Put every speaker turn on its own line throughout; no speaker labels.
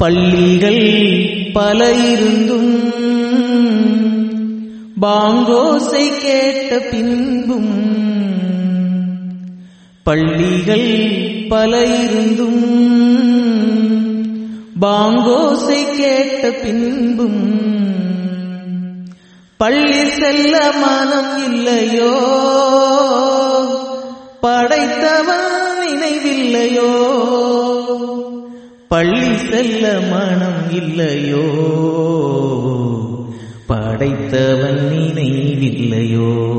பள்ளிகள் பல இருந்தும் பாங்கோசை கேட்ட பின்பும் பள்ளிகள் பல இருந்தும் பாங்கோசை கேட்ட பின்பும் பள்ளி செல்ல மனம் இல்லையோ? படைத்தவன் நினைவில்லையோ? பள்ளி செல்ல மனம் இல்லையோ? படைத்தவன் நினைவில்லையோ?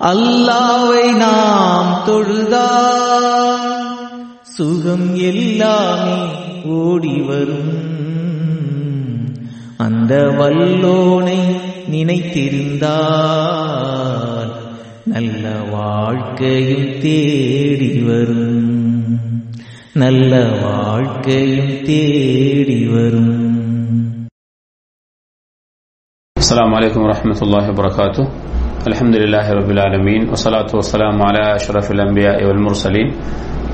அல்லாவை நாம் தொழுதா? சுகம் எல்லாமே ஓடி வரும். அந்த வல்லோனை நினைத்திருந்தால் நல்ல வாழ்க்கையும் தேடி வரும். நல்ல வாழ்க்கையும் தேடி வரும்
السلام عليكم ورحمة الله وبركاته الحمد لله رب العالمين والصلاة والسلام على أشرف الأنبياء والمرسلين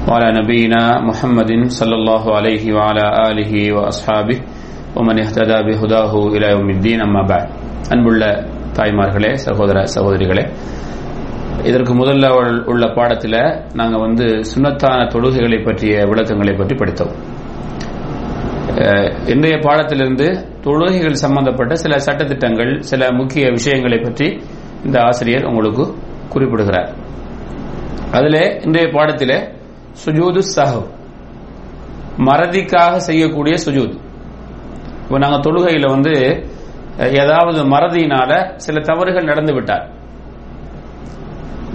وعلى نبينا محمد صلى الله عليه وعلى آله وأصحابه ومن اهتدى بهداه إلى يوم الدين أما بعد அன்புள்ள தாய்மார்களே சகோதர சகோதரிகளே இதற்கு முதல்ல உள்ள பாடத்தில் நாங்கள் வந்து சுண்ணத்தான தொழுகைகளை பற்றிய விளக்கங்களை பற்றி படித்தோம். இன்றைய பாடத்திலிருந்து தொழுகைகள் சம்பந்தப்பட்ட சில சட்டத்திட்டங்கள் சில முக்கிய விஷயங்களை பற்றி இந்த ஆசிரியர் உங்களுக்கு குறிப்பிடுகிறார். அதில் இன்றைய பாடத்தில் சுஜூது சஹவ் மறதிக்காக செய்யக்கூடிய சுஜூத். இப்போ நாங்கள் தொழுகையில் வந்து ஏதாவது மறதியினால சில தவறுகள் நடந்து விட்டார்.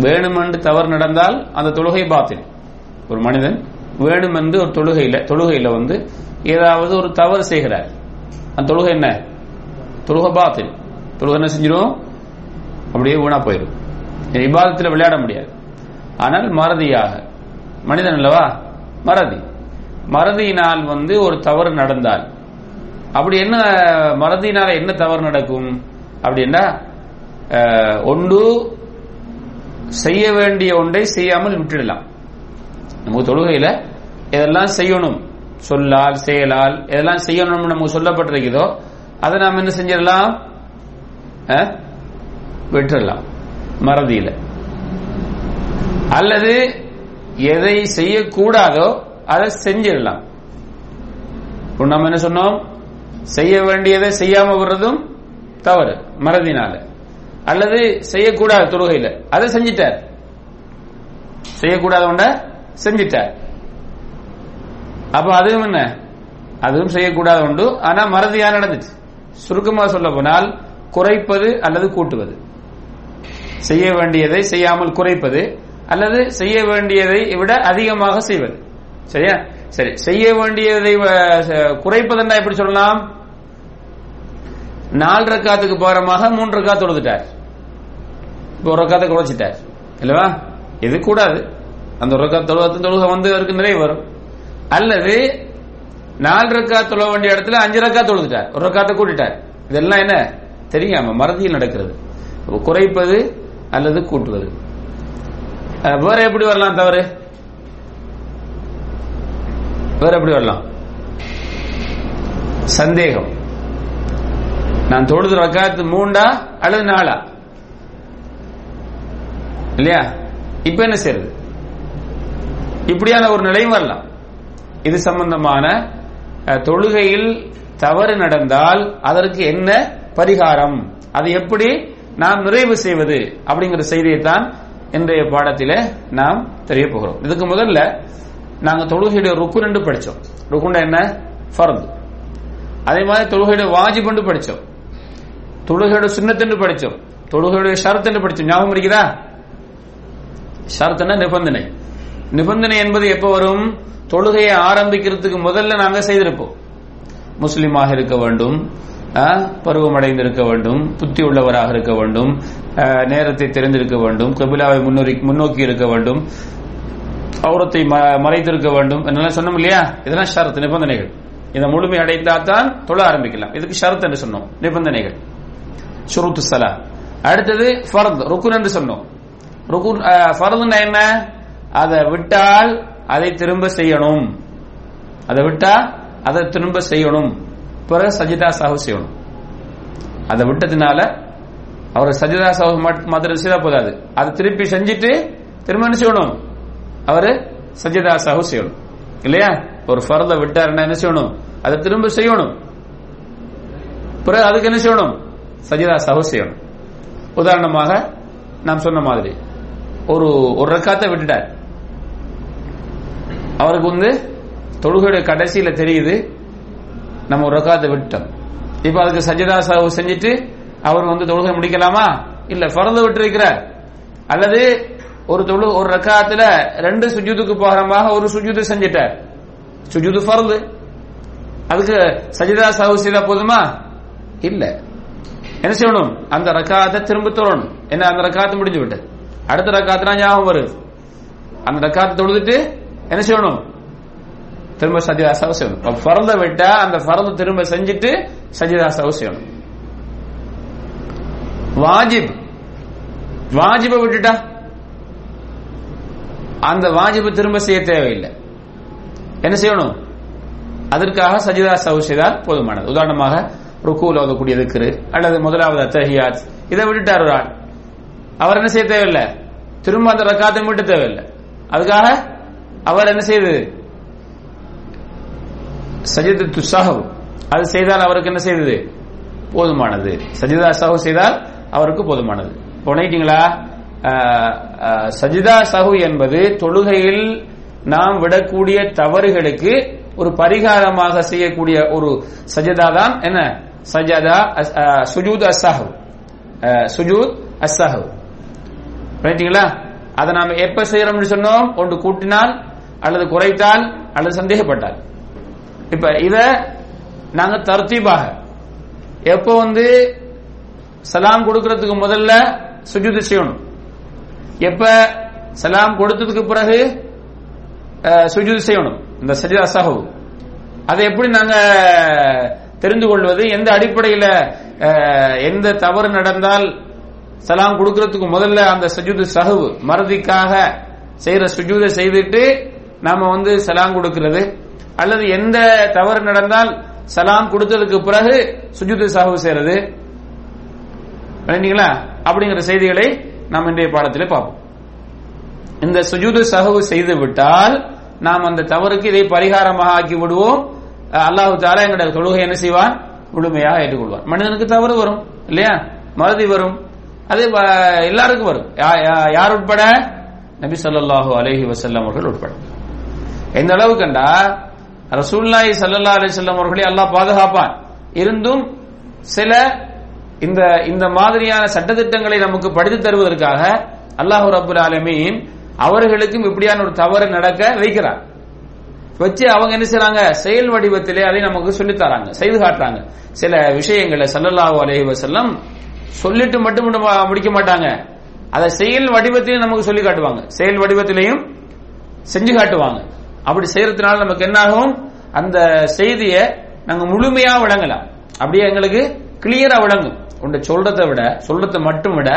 வேணுமென்று தவறு நடந்தால் அந்த தொழுகை பாத்தில். ஒரு மனிதன் வேணுமென்று ஒரு தொழுகையில் தொழுகையில் வந்து ஏதாவது ஒரு தவறு செய்கிறார். அந்த தொழுகை என்ன? தொழுகை பாத்தில். தொழுகை என்ன செஞ்சிடும் அப்படியே வீணா போயிடும் இபாதத்தில் விளையாட முடியாது. ஆனால் மறதியாக. மனிதன் அல்லவா? மறதி. மறதியினால் வந்து ஒரு தவறு நடந்தால். அப்படி என்ன மறதியினால என்ன தவறு நடக்கும்? அப்படின்னா ஒன்று செய்ய வேண்டிய ஒன்றை செய்யாமல் விட்டுடலாம். நமக்கு தொழுகையில இதெல்லாம் செய்யணும்? சொல்லால் செயலால் எதெல்லாம் செய்யணும்னு நமக்கு சொல்லப்பட்டிருக்குதோ அதை நாம் என்ன செஞ்சிடலாம்? விட்டுடலாம். மறதியில. அல்லது எதை செய்யக்கூடாதோ அதை செஞ்சிடலாம். நம்ம என்ன சொன்னோம்? செய்ய வேண்டியதை செய்யாம விடுறதும் தவறு மறதினால. அல்லது செய்யக்கூடாது தொழுகையில. அதை செஞ்சிட்டார். செய்யக்கூடாத ஒன்ற செஞ்சிட்டார். அப்ப அதுவும் என்ன? அதுவும் செய்யக்கூடாத உண்டு. ஆனா மறதியா நடந்துச்சு? சுருக்கமாக சொல்ல போனால் குறைப்பது அல்லது கூட்டுவது. செய்ய வேண்டியதை செய்யாமல் குறைப்பது அல்லது செய்ய வேண்டியதை விட அதிகமாக செய்வது. சரியா? சரி. செய்ய வேண்டியதை குறைப்பதுன்னா எப்படி சொல்லலாம்? நாலு ரக்காத்துக்கு போறமாக மூன்று ரக்கா தொழுதுட்டார். இப்போ ஒரு ரக்காத்தை குறைச்சிட்டார். இல்லவா? இது கூடாது. அந்த ஒரு ரக்கா தொழுவத்து தொழுகை வந்து அவருக்கு நிறைய வரும். அல்லது நாலு ரக்கா தொழ வேண்டிய இடத்துல அஞ்சு ரக்கா தொழுதுட்டார். ஒரு ரக்காத்தை கூட்டிட்டார். இதெல்லாம் என்ன? தெரியாம மறதியில் நடக்கிறது. குறைப்பது அல்லது கூட்டுவது. வேற எப்படி வரலாம் தவறு? வேற எப்படி வரலாம்? சந்தேகம். நான் தொழுது ரக்காத்து மூண்டா அல்லது நாளா இல்லையா? இப்ப என்ன செய்யறது இப்படியான ஒரு நிலையும் வரலாம். இது சம்பந்தமான தொழுகையில் தவறு நடந்தால் அதற்கு என்ன பரிகாரம்? அது எப்படி நாம் நிறைவு செய்வது? அப்படிங்கிற செய்தியை தான் இன்றைய பாடத்தில் நாம் தெரிய போகிறோம். இதுக்கு முதல்ல நாங்கள் தொழுகையுடைய ருக்கு ரெண்டு படித்தோம் ருக்குண்டா என்ன? ஃபர்து. அதே மாதிரி தொழுகையுடைய வாஜிபண்டு படித்தோம் தொழுகையோட சுண்ணத்துன்னு படிச்சோம். தொழுகையுடைய ஷரத்துன்னு படிச்சோம். ஞாபகம் இருக்குதா ஷரத்துன்னா நிபந்தனை. நிபந்தனை என்பது எப்ப வரும்? தொழுகையை ஆரம்பிக்கிறதுக்கு முதல்ல நாங்க செய்திருப்போம். முஸ்லீமாக இருக்க வேண்டும் பருவமடைந்து இருக்க வேண்டும் புத்தி உள்ளவராக இருக்க வேண்டும் நேரத்தை தெரிந்திருக்க வேண்டும் கபிலாவை முன்னோக்கி இருக்க வேண்டும் அவுரத்தை மறைத்திருக்க வேண்டும் என்னெல்லாம் சொன்னோம் இல்லையா? இதெல்லாம் ஷரத்து நிபந்தனைகள். இதை முழுமை அடைந்தால்தான் தொழ ஆரம்பிக்கலாம். இதுக்கு ஷரத் என்று சொன்னோம். நிபந்தனைகள். ஷுருத்து சலா அடுத்தது ஃபர்த் ருக்குன் என்று சொன்னோம். ருக்குன் ஃபர்துன்னா என்ன? அதை விட்டால் அதை திரும்ப செய்யணும். அதை விட்டா அதை திரும்ப செய்யணும். பிறகு சஜிதா சாஹு செய்யணும். அதை விட்டதுனால அவர் சஜிதா சாஹு மாத்திரம் செய்தா போதாது. அதை திருப்பி செஞ்சுட்டு திரும்ப என்ன செய்யணும்? அவரு சஜிதா சாஹு செய்யணும். இல்லையா? ஒரு ஃபர்த விட்டாருன்னா என்ன செய்யணும்? அதை திரும்ப செய்யணும். பிறகு அதுக்கு என்ன செய்யணும்? சஜிதா சாஹு செய்யணும் உதாரணமாக நாம் சொன்ன மாதிரி ஒரு ஒரு ரக்காத்தை விட்டுட்டார். அவருக்கு வந்து தொழுகையுடைய கடைசியில தெரியுது நம்ம ஒரு ரக்காத்தை விட்டோம் இப்ப அதுக்கு சஜிதா சாஹு செஞ்சுட்டு அவர் வந்து தொழுகை முடிக்கலாமா? இல்ல பிறந்து விட்டு இருக்கிறார் அல்லது ஒரு தொழு ஒரு ரக்காத்துல ரெண்டு சுஜூதுக்கு போகிறமாக ஒரு சுஜூது செஞ்சிட்டார். சுஜூது ஃபர்து. அதுக்கு சஜிதா சாஹு செய்தா போதுமா? இல்லை. என்ன செய்யணும்? அந்த ரக்காத்தை திரும்ப தொழணும். என்ன அந்த ரக்காத்து முடிஞ்சு விட்டு. அடுத்த ரக்காத்துனா ஞாபகம் வரும் அந்த ரக்காத்தை தொழுதுட்டு என்ன செய்யணும்? திரும்ப சஜிதா அவசியம் செய்யணும். விட்டா அந்த பிறந்த திரும்ப செஞ்சுட்டு சஜிதா சாஹு செய்யணும். வாஜிப். வாஜிப விட்டுட்டா? அந்த வாஜிபு திரும்ப செய்ய தேவையில்லை. என்ன செய்யணும்? அதற்காக சஜிதா சவு செய்தால் போதுமானது. உதாரணமாக ருக்கூல் ஓதக்கூடிய திக்ரு அல்லது முதலாவது அத்தஹியாத். இதை விட்டுட்டார் ஒரு ஆள். அவர் என்ன செய்ய தேவையில்லை? திரும்ப அந்த ரக்காத்தையும் விட்டு தேவையில்லை. அதுக்காக அவர் என்ன செய்தது சஜிதத்து சஹவ் அது செய்தால் அவருக்கு என்ன செய்தது? போதுமானது. சஜிதா சஹு செய்தால் அவருக்கு போதுமானது. உணர்ட்டீங்களா சஜிதா சஹு என்பது தொழுகையில் நாம் விடக்கூடிய தவறுகளுக்கு ஒரு பரிகாரமாக செய்யக்கூடிய ஒரு சஜிதா தான். என்ன? சஜதா சுஜூத் அஸ்ஸஹு சுஜூத் அஸ்ஸஹு ரைட்டுங்களா அதை நாம எப்ப செய்யறோம்னு சொன்னோம் ஒன்று கூட்டினால் அல்லது குறைத்தால் அல்லது சந்தேகப்பட்டால். இப்ப இத நாங்க தர்த்தீபாக. எப்போ வந்து சலாம் கொடுக்கறதுக்கு முதல்ல சுஜூது செய்யணும். எப்ப சலாம் கொடுத்ததுக்கு பிறகு uh, சுஜூது செய்யணும். இந்த சஜிதா சஹு அதை எப்படி நாங்க தெரிந்து கொள்வது எந்த அடிப்படையில் எந்த தவறு நடந்தால் சலாம் கொடுக்கறதுக்கு முதல்ல அந்த சஜூது சஹு மறதிக்காக செய்யற சுஜூதை செய்துட்டு நாம வந்து சலாம் கொடுக்கிறது. அல்லது எந்த தவறு நடந்தால் சலாம் கொடுத்ததுக்கு பிறகு சுஜூது சகவு செய்யறது அப்படிங்கிற செய்திகளை நாம் இன்றைய பாடத்தில் பார்ப்போம். இந்த சுஜூது சஹவு செய்து விட்டால் நாம் அந்த தவறுக்கு இதை பரிகாரமாக ஆக்கி விடுவோம். அல்லாஹு தாலா எங்களுடைய தொழுகை என்ன செய்வான்? முழுமையாக ஏற்றுக்கொள்வான். மனிதனுக்கு தவறு வரும் இல்லையா? மறதி வரும். அது எல்லாருக்கும் வரும். யார் உட்பட? நபி சொல்லாஹு அலஹி வசல்லம் அவர்கள் உட்பட. எந்த அளவு கண்டா ரசூல்லாய் சல்லா அலிசல்லம் அவர்களை அல்லாஹ் பாதுகாப்பான். இருந்தும் சில இந்த இந்த மாதிரியான சட்டத்திட்டங்களை நமக்கு படித்து தருவதற்காக அல்லாஹு ரபுல் ஆலமீன் அவர்களுக்கும் இப்படியான ஒரு தவறு நடக்க வைக்கிறார். வச்சு அவங்க என்ன செய்யறாங்க செயல் வடிவத்திலே அதை நமக்கு சொல்லி தராங்க செய்து காட்டுறாங்க. சில விஷயங்களை சல்லல்லாஹு அலைஹி வஸல்லம் சொல்லிட்டு மட்டும் முடிக்க மாட்டாங்க. அதை செயல் வடிவத்திலையும் நமக்கு சொல்லி காட்டுவாங்க. செயல் வடிவத்திலையும் செஞ்சு காட்டுவாங்க. அப்படி செய்யறதுனால நமக்கு என்னாகும் அந்த செய்தியை நாங்க முழுமையா விளங்கலாம். அப்படியே எங்களுக்கு கிளியரா விளங்கும். உண்ட சொல்றதை விட சொல்றதை மட்டும் விட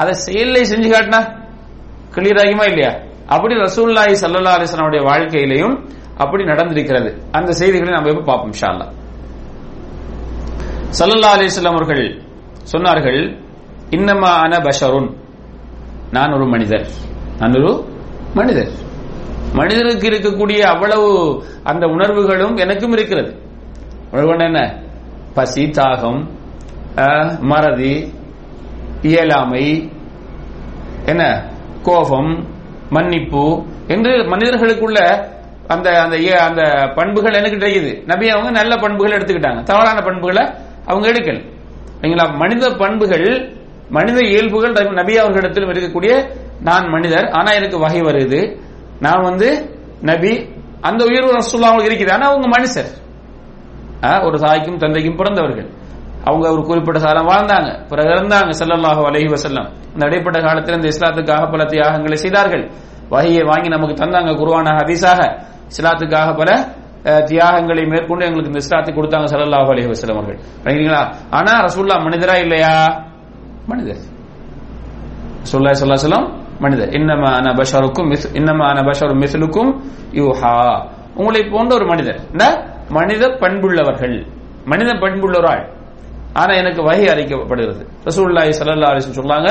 அதை செயலை செஞ்சு காட்டினா கிளியர் ஆகுமா இல்லையா? அப்படி ரசூல்லாஹி சல்லா அலிஸ்லாமுடைய வாழ்க்கையிலையும் அப்படி நடந்திருக்கிறது. அந்த செய்திகளை நம்ம எப்போ பார்ப்போம் ஷால்லா சல்லல்லா அலிஸ்லாம் அவர்கள் சொன்னார்கள் இன்னமா அன பஷருன். நான் ஒரு மனிதர். நான் ஒரு மனிதர். மனிதனுக்கு இருக்கக்கூடிய அவ்வளவு அந்த உணர்வுகளும் எனக்கும் இருக்கிறது. உணர்வு என்ன? பசி தாகம் மறதி இயலாமை என்ன? கோபம் மன்னிப்பு என்று மனிதர்களுக்குள்ள அந்த அந்த அந்த பண்புகள் எனக்கு கிடைக்குது நபி அவங்க நல்ல பண்புகள் எடுத்துக்கிட்டாங்க. தவறான பண்புகளை அவங்க எடுக்கல. சரிங்களா மனித பண்புகள் மனித இயல்புகள் நபி அவர்களிடத்திலும் இருக்கக்கூடிய நான் மனிதர் ஆனா எனக்கு வகை வருது. நான் வந்து நபி அந்த உயர்வு ரசூல்லா அவங்களுக்கு இருக்குது. ஆனா அவங்க மனுஷர். ஒரு தாய்க்கும் தந்தைக்கும் பிறந்தவர்கள். அவங்க ஒரு குறிப்பிட்ட காலம் வாழ்ந்தாங்க. பிறகு இருந்தாங்க செல்லல்லாஹு அலஹி வசல்லம் அந்த இடைப்பட்ட காலத்தில் இந்த இஸ்லாத்துக்காக பல தியாகங்களை செய்தார்கள். வகையை வாங்கி நமக்கு தந்தாங்க குருவான ஹதீஸாக. இஸ்லாத்துக்காக பல தியாகங்களை மேற்கொண்டு எங்களுக்கு இந்த இஸ்லாத்தை கொடுத்தாங்க சல்லாஹு அலி வசலம் அவர்கள். ரைங்களா ஆனா ரசூல்லா மனிதரா இல்லையா? மனிதர். ரசூல்லா சொல்லா சொல்லம் மனிதர். இன்னமா அன பஷாருக்கும் இன்னமா அன பஷாரும் மிஸ்லுக்கும் யூஹா. உங்களை போன்ற ஒரு மனிதர். மனித பண்புள்ளவர்கள். மனித பண்புள்ளவராள் ஆனா எனக்கு வகை அறிக்கப்படுகிறது ரசூல்லாய் சல்லா அலைஹி சொல்லாங்க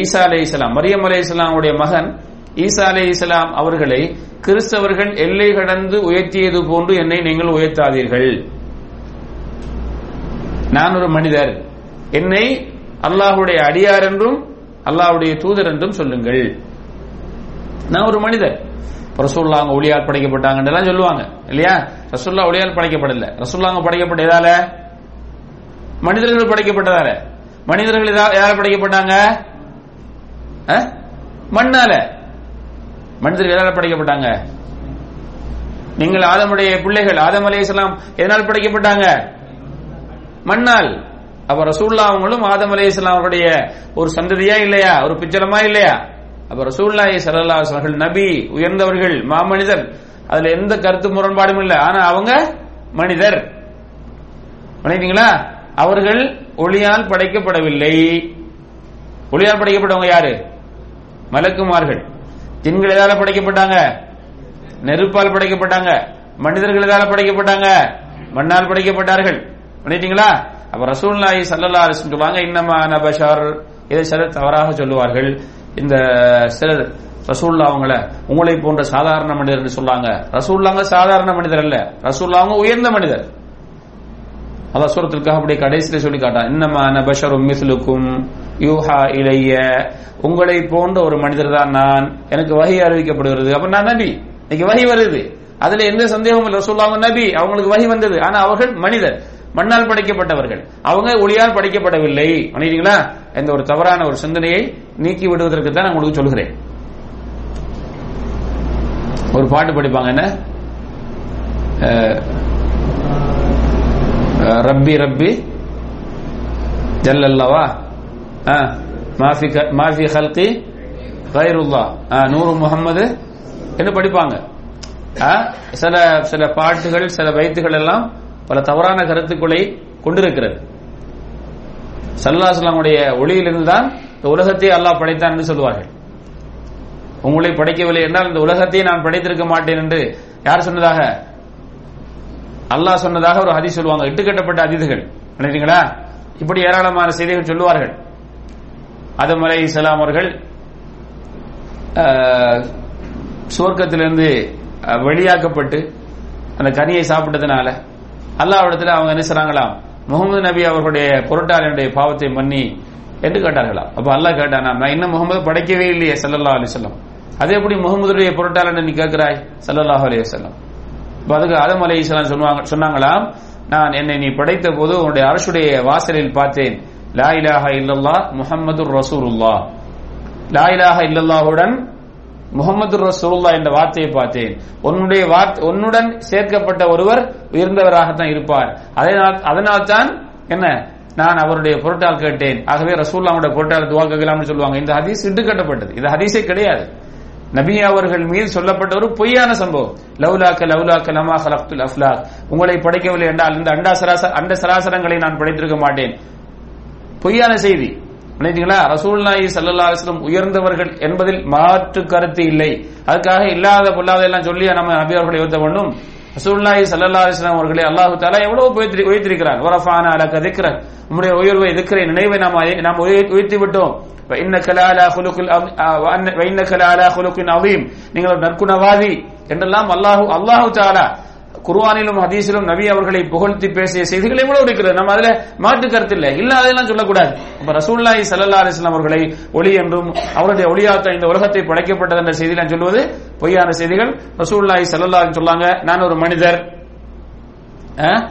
ஈசா அஹ், இஸ்லாம் மரியம் மரியம் இஸ்லாமுடைய மகன் ஈசா இஸ்லாம் அவர்களை கிறிஸ்தவர்கள் எல்லை கடந்து உயர்த்தியது போன்று என்னை நீங்கள் உயர்த்தாதீர்கள். நான் ஒரு மனிதர். என்னை அல்லாஹுடைய அடியார் என்றும் அல்லாஹுடைய தூதர் என்றும் சொல்லுங்கள். நான் ஒரு மனிதர். ரசூல்லாங்க ஒளியால் படைக்கப்பட்டாங்கன்னு எல்லாம் சொல்லுவாங்க. இல்லையா? ரசூல்லா ஒளியால் படைக்கப்படல. ரசூல்லாங்க படைக்கப்பட்ட எதால? மனிதர்கள் படைக்கப்பட்டதால. மனிதர்கள் யார படைக்கப்பட்டாங்க? மண்ணால. மனிதர்கள் எதால படைக்கப்பட்டாங்க? நீங்கள் ஆதமுடைய பிள்ளைகள் ஆதம் இஸ்லாம் எதனால் படைக்கப்பட்டாங்க? மண்ணால். அப்ப ரசூல்லா அவங்களும் ஆதம் அலைஹிஸ்ஸலாம் அவருடைய ஒரு சந்ததியா இல்லையா? ஒரு பிச்சலமா இல்லையா? அப்ப ரசூல்லாஹி ஸல்லல்லாஹு அவர்கள் நபி உயர்ந்தவர்கள் மாமனிதர் அதுல எந்த கருத்து முரண்பாடும் இல்லை. ஆனா அவங்க மனிதர். நினைக்கிறீங்களா அவர்கள் ஒளியால் படைக்கப்படவில்லை. ஒளியால் படைக்கப்பட்டவங்க யாரு? மலக்குமார்கள். ஜின்கள் எதால படைக்கப்பட்டாங்க? நெருப்பால் படைக்கப்பட்டாங்க. மனிதர்கள் எதால படைக்கப்பட்டாங்க? மண்ணால் படைக்கப்பட்டார்கள். பண்ணிட்டீங்களா அப்ப ரசூலுல்லாஹி சல்லல்லா அலைஹி சொல்லுவாங்க இன்னமா நபஷார் இதை சிலர் தவறாக சொல்லுவார்கள். இந்த சிலர் ரசூல்லா அவங்கள உங்களை போன்ற சாதாரண மனிதர் என்று சொல்லாங்க. ரசூல்லாங்க சாதாரண மனிதர் அல்ல. ரசூல்லா அவங்க உயர்ந்த மனிதர். அதான் சூரத்திற்காக அப்படியே கடைசியில சொல்லி காட்டான் இன்னமா அன பஷரும் மிஸ்லுக்கும். யூஹா இலைய உங்களை போன்ற ஒரு மனிதர் தான் நான். எனக்கு வகை அறிவிக்கப்படுகிறது. அப்ப நான் நபி. இன்னைக்கு வகை வருது. அதுல எந்த சந்தேகமும் இல்லை. சொல்லுவாங்க நபி. அவங்களுக்கு வகை வந்தது. ஆனா அவர்கள் மனிதர். மண்ணால் படைக்கப்பட்டவர்கள். அவங்க ஒளியால் படைக்கப்படவில்லை. பண்ணிட்டீங்களா இந்த ஒரு தவறான ஒரு சிந்தனையை நீக்கி விடுவதற்கு தான் நான் உங்களுக்கு சொல்கிறேன். ஒரு பாட்டு படிப்பாங்க என்ன? ரப்பி ரப்பி ஜல்லல்லவா? மாஃபி க- மாஃபி ஹல்கி கைருல்லா அஹ், நூறு முகமது என்று படிப்பாங்க? சில சில பாட்டுகள் சில வைத்துகள் எல்லாம் பல தவறான கருத்துக்களை கொண்டிருக்கிறது. சல்லாசலாமுடைய ஒளியிலிருந்து தான் இந்த உலகத்தை அல்லாஹ் படைத்தான் என்று சொல்வார்கள் உங்களை படைக்கவில்லை என்றால் இந்த உலகத்தை நான் படைத்திருக்க மாட்டேன் என்று யார் சொன்னதாக? அல்லாஹ் சொன்னதாக ஒரு அதி சொல்லுவாங்க. இட்டுக்கட்டப்பட்ட அதிதிகள் நினைக்கிறீங்களா? இப்படி ஏராளமான செய்திகள் சொல்லுவார்கள். அதம் அலை இஸ்லாம் அவர்கள் சுவர்க்கத்திலிருந்து வெளியாக்கப்பட்டு அந்த கனியை சாப்பிட்டதுனால அல்லாவிடத்தில் அவங்க என்ன செய்றாங்களாம்? முகமது நபி அவர்களுடைய பொருட்டாளனுடைய பாவத்தை மன்னி என்று கேட்டார்களாம். அப்ப அல்லாஹ் கேட்டானா நான் இன்னும் முகமது படைக்கவே இல்லையே சல்லல்லா அலி சொல்லம் அது எப்படி முகமதுடைய பொருட்டாளன் நீ கேட்கிறாய்? சல்லல்லாஹ் அலி சொல்லம் அதுக்கு ஆதம் அலி இஸ்லாம் சொன்னாங்களாம் நான் என்னை நீ படைத்த போது உன்னுடைய அரசுடைய வாசலில் பார்த்தேன். லா இலாஹா இல்லல்லா முஹம்மது ரசூலுல்லா லா இலாஹா இல்லல்லாஹுடன் முகமது ரசூலுல்லா என்ற வார்த்தையை பார்த்தேன். உன்னுடைய வார்த்தை உன்னுடன் சேர்க்கப்பட்ட ஒருவர் உயர்ந்தவராகத்தான் இருப்பார். அதனால் தான் என்ன? நான் அவருடைய பொருட்டால் கேட்டேன். ஆகவே ரசூல்லாவுடைய பொருட்டால் துவா கேட்கலாம்னு சொல்லுவாங்க. இந்த ஹதீஸ் இட்டுக்கட்டப்பட்டது இது ஹதீஸே கிடையாது. நபி அவர்கள் மீது சொல்லப்பட்ட ஒரு பொய்யான சம்பவம். லவ்லாக்க லவ்லாக்க லமா ஹலக்துல் அஃப்லாக். உங்களை படைக்கவில்லை என்றால் இந்த அண்டா சராசர அண்ட சராசரங்களை நான் படைத்திருக்க மாட்டேன். பொய்யான செய்தி. நினைத்தீங்களா ரசூல்லாயி சல்லா அலிஸ்லம் உயர்ந்தவர்கள் என்பதில் மாற்று கருத்து இல்லை. அதுக்காக இல்லாத பொல்லாத எல்லாம் சொல்லி நம்ம நபி அவர்களை உயர்த்த வேண்டும். ரசூல்லாயி சல்லா அலிஸ்லாம் அவர்களை அல்லாஹு தாலா எவ்வளவு உயர்த்திருக்கிறார் வரஃபான அலக்க திக்ரன் உம்முடைய உயர்வை இருக்கிற நினைவை நாம் நாம் உயர்த்தி விட்டோம். நீங்கள் நற்குணவாதி என்றெல்லாம் அல்லாஹு அல்லாஹு தாலா குர்வானிலும் ஹதீஸிலும் நபி அவர்களை புகழ்த்தி பேசிய செய்திகள் எவ்வளவு இருக்கிறது? நம்ம அதுல மாற்று கருத்து இல்லை. இல்லாதெல்லாம் சொல்லக்கூடாது. இப்ப ரசூல்லாய் சல்லா அலிஸ்லாம் அவர்களை ஒளி என்றும் அவருடைய ஒளியாத்த இந்த உலகத்தை படைக்கப்பட்டது என்ற செய்தியெல்லாம் சொல்லுவது பொய்யான செய்திகள். ரசூல்லாய் சல்லா சொல்லாங்க நான் ஒரு மனிதர். அஹ்,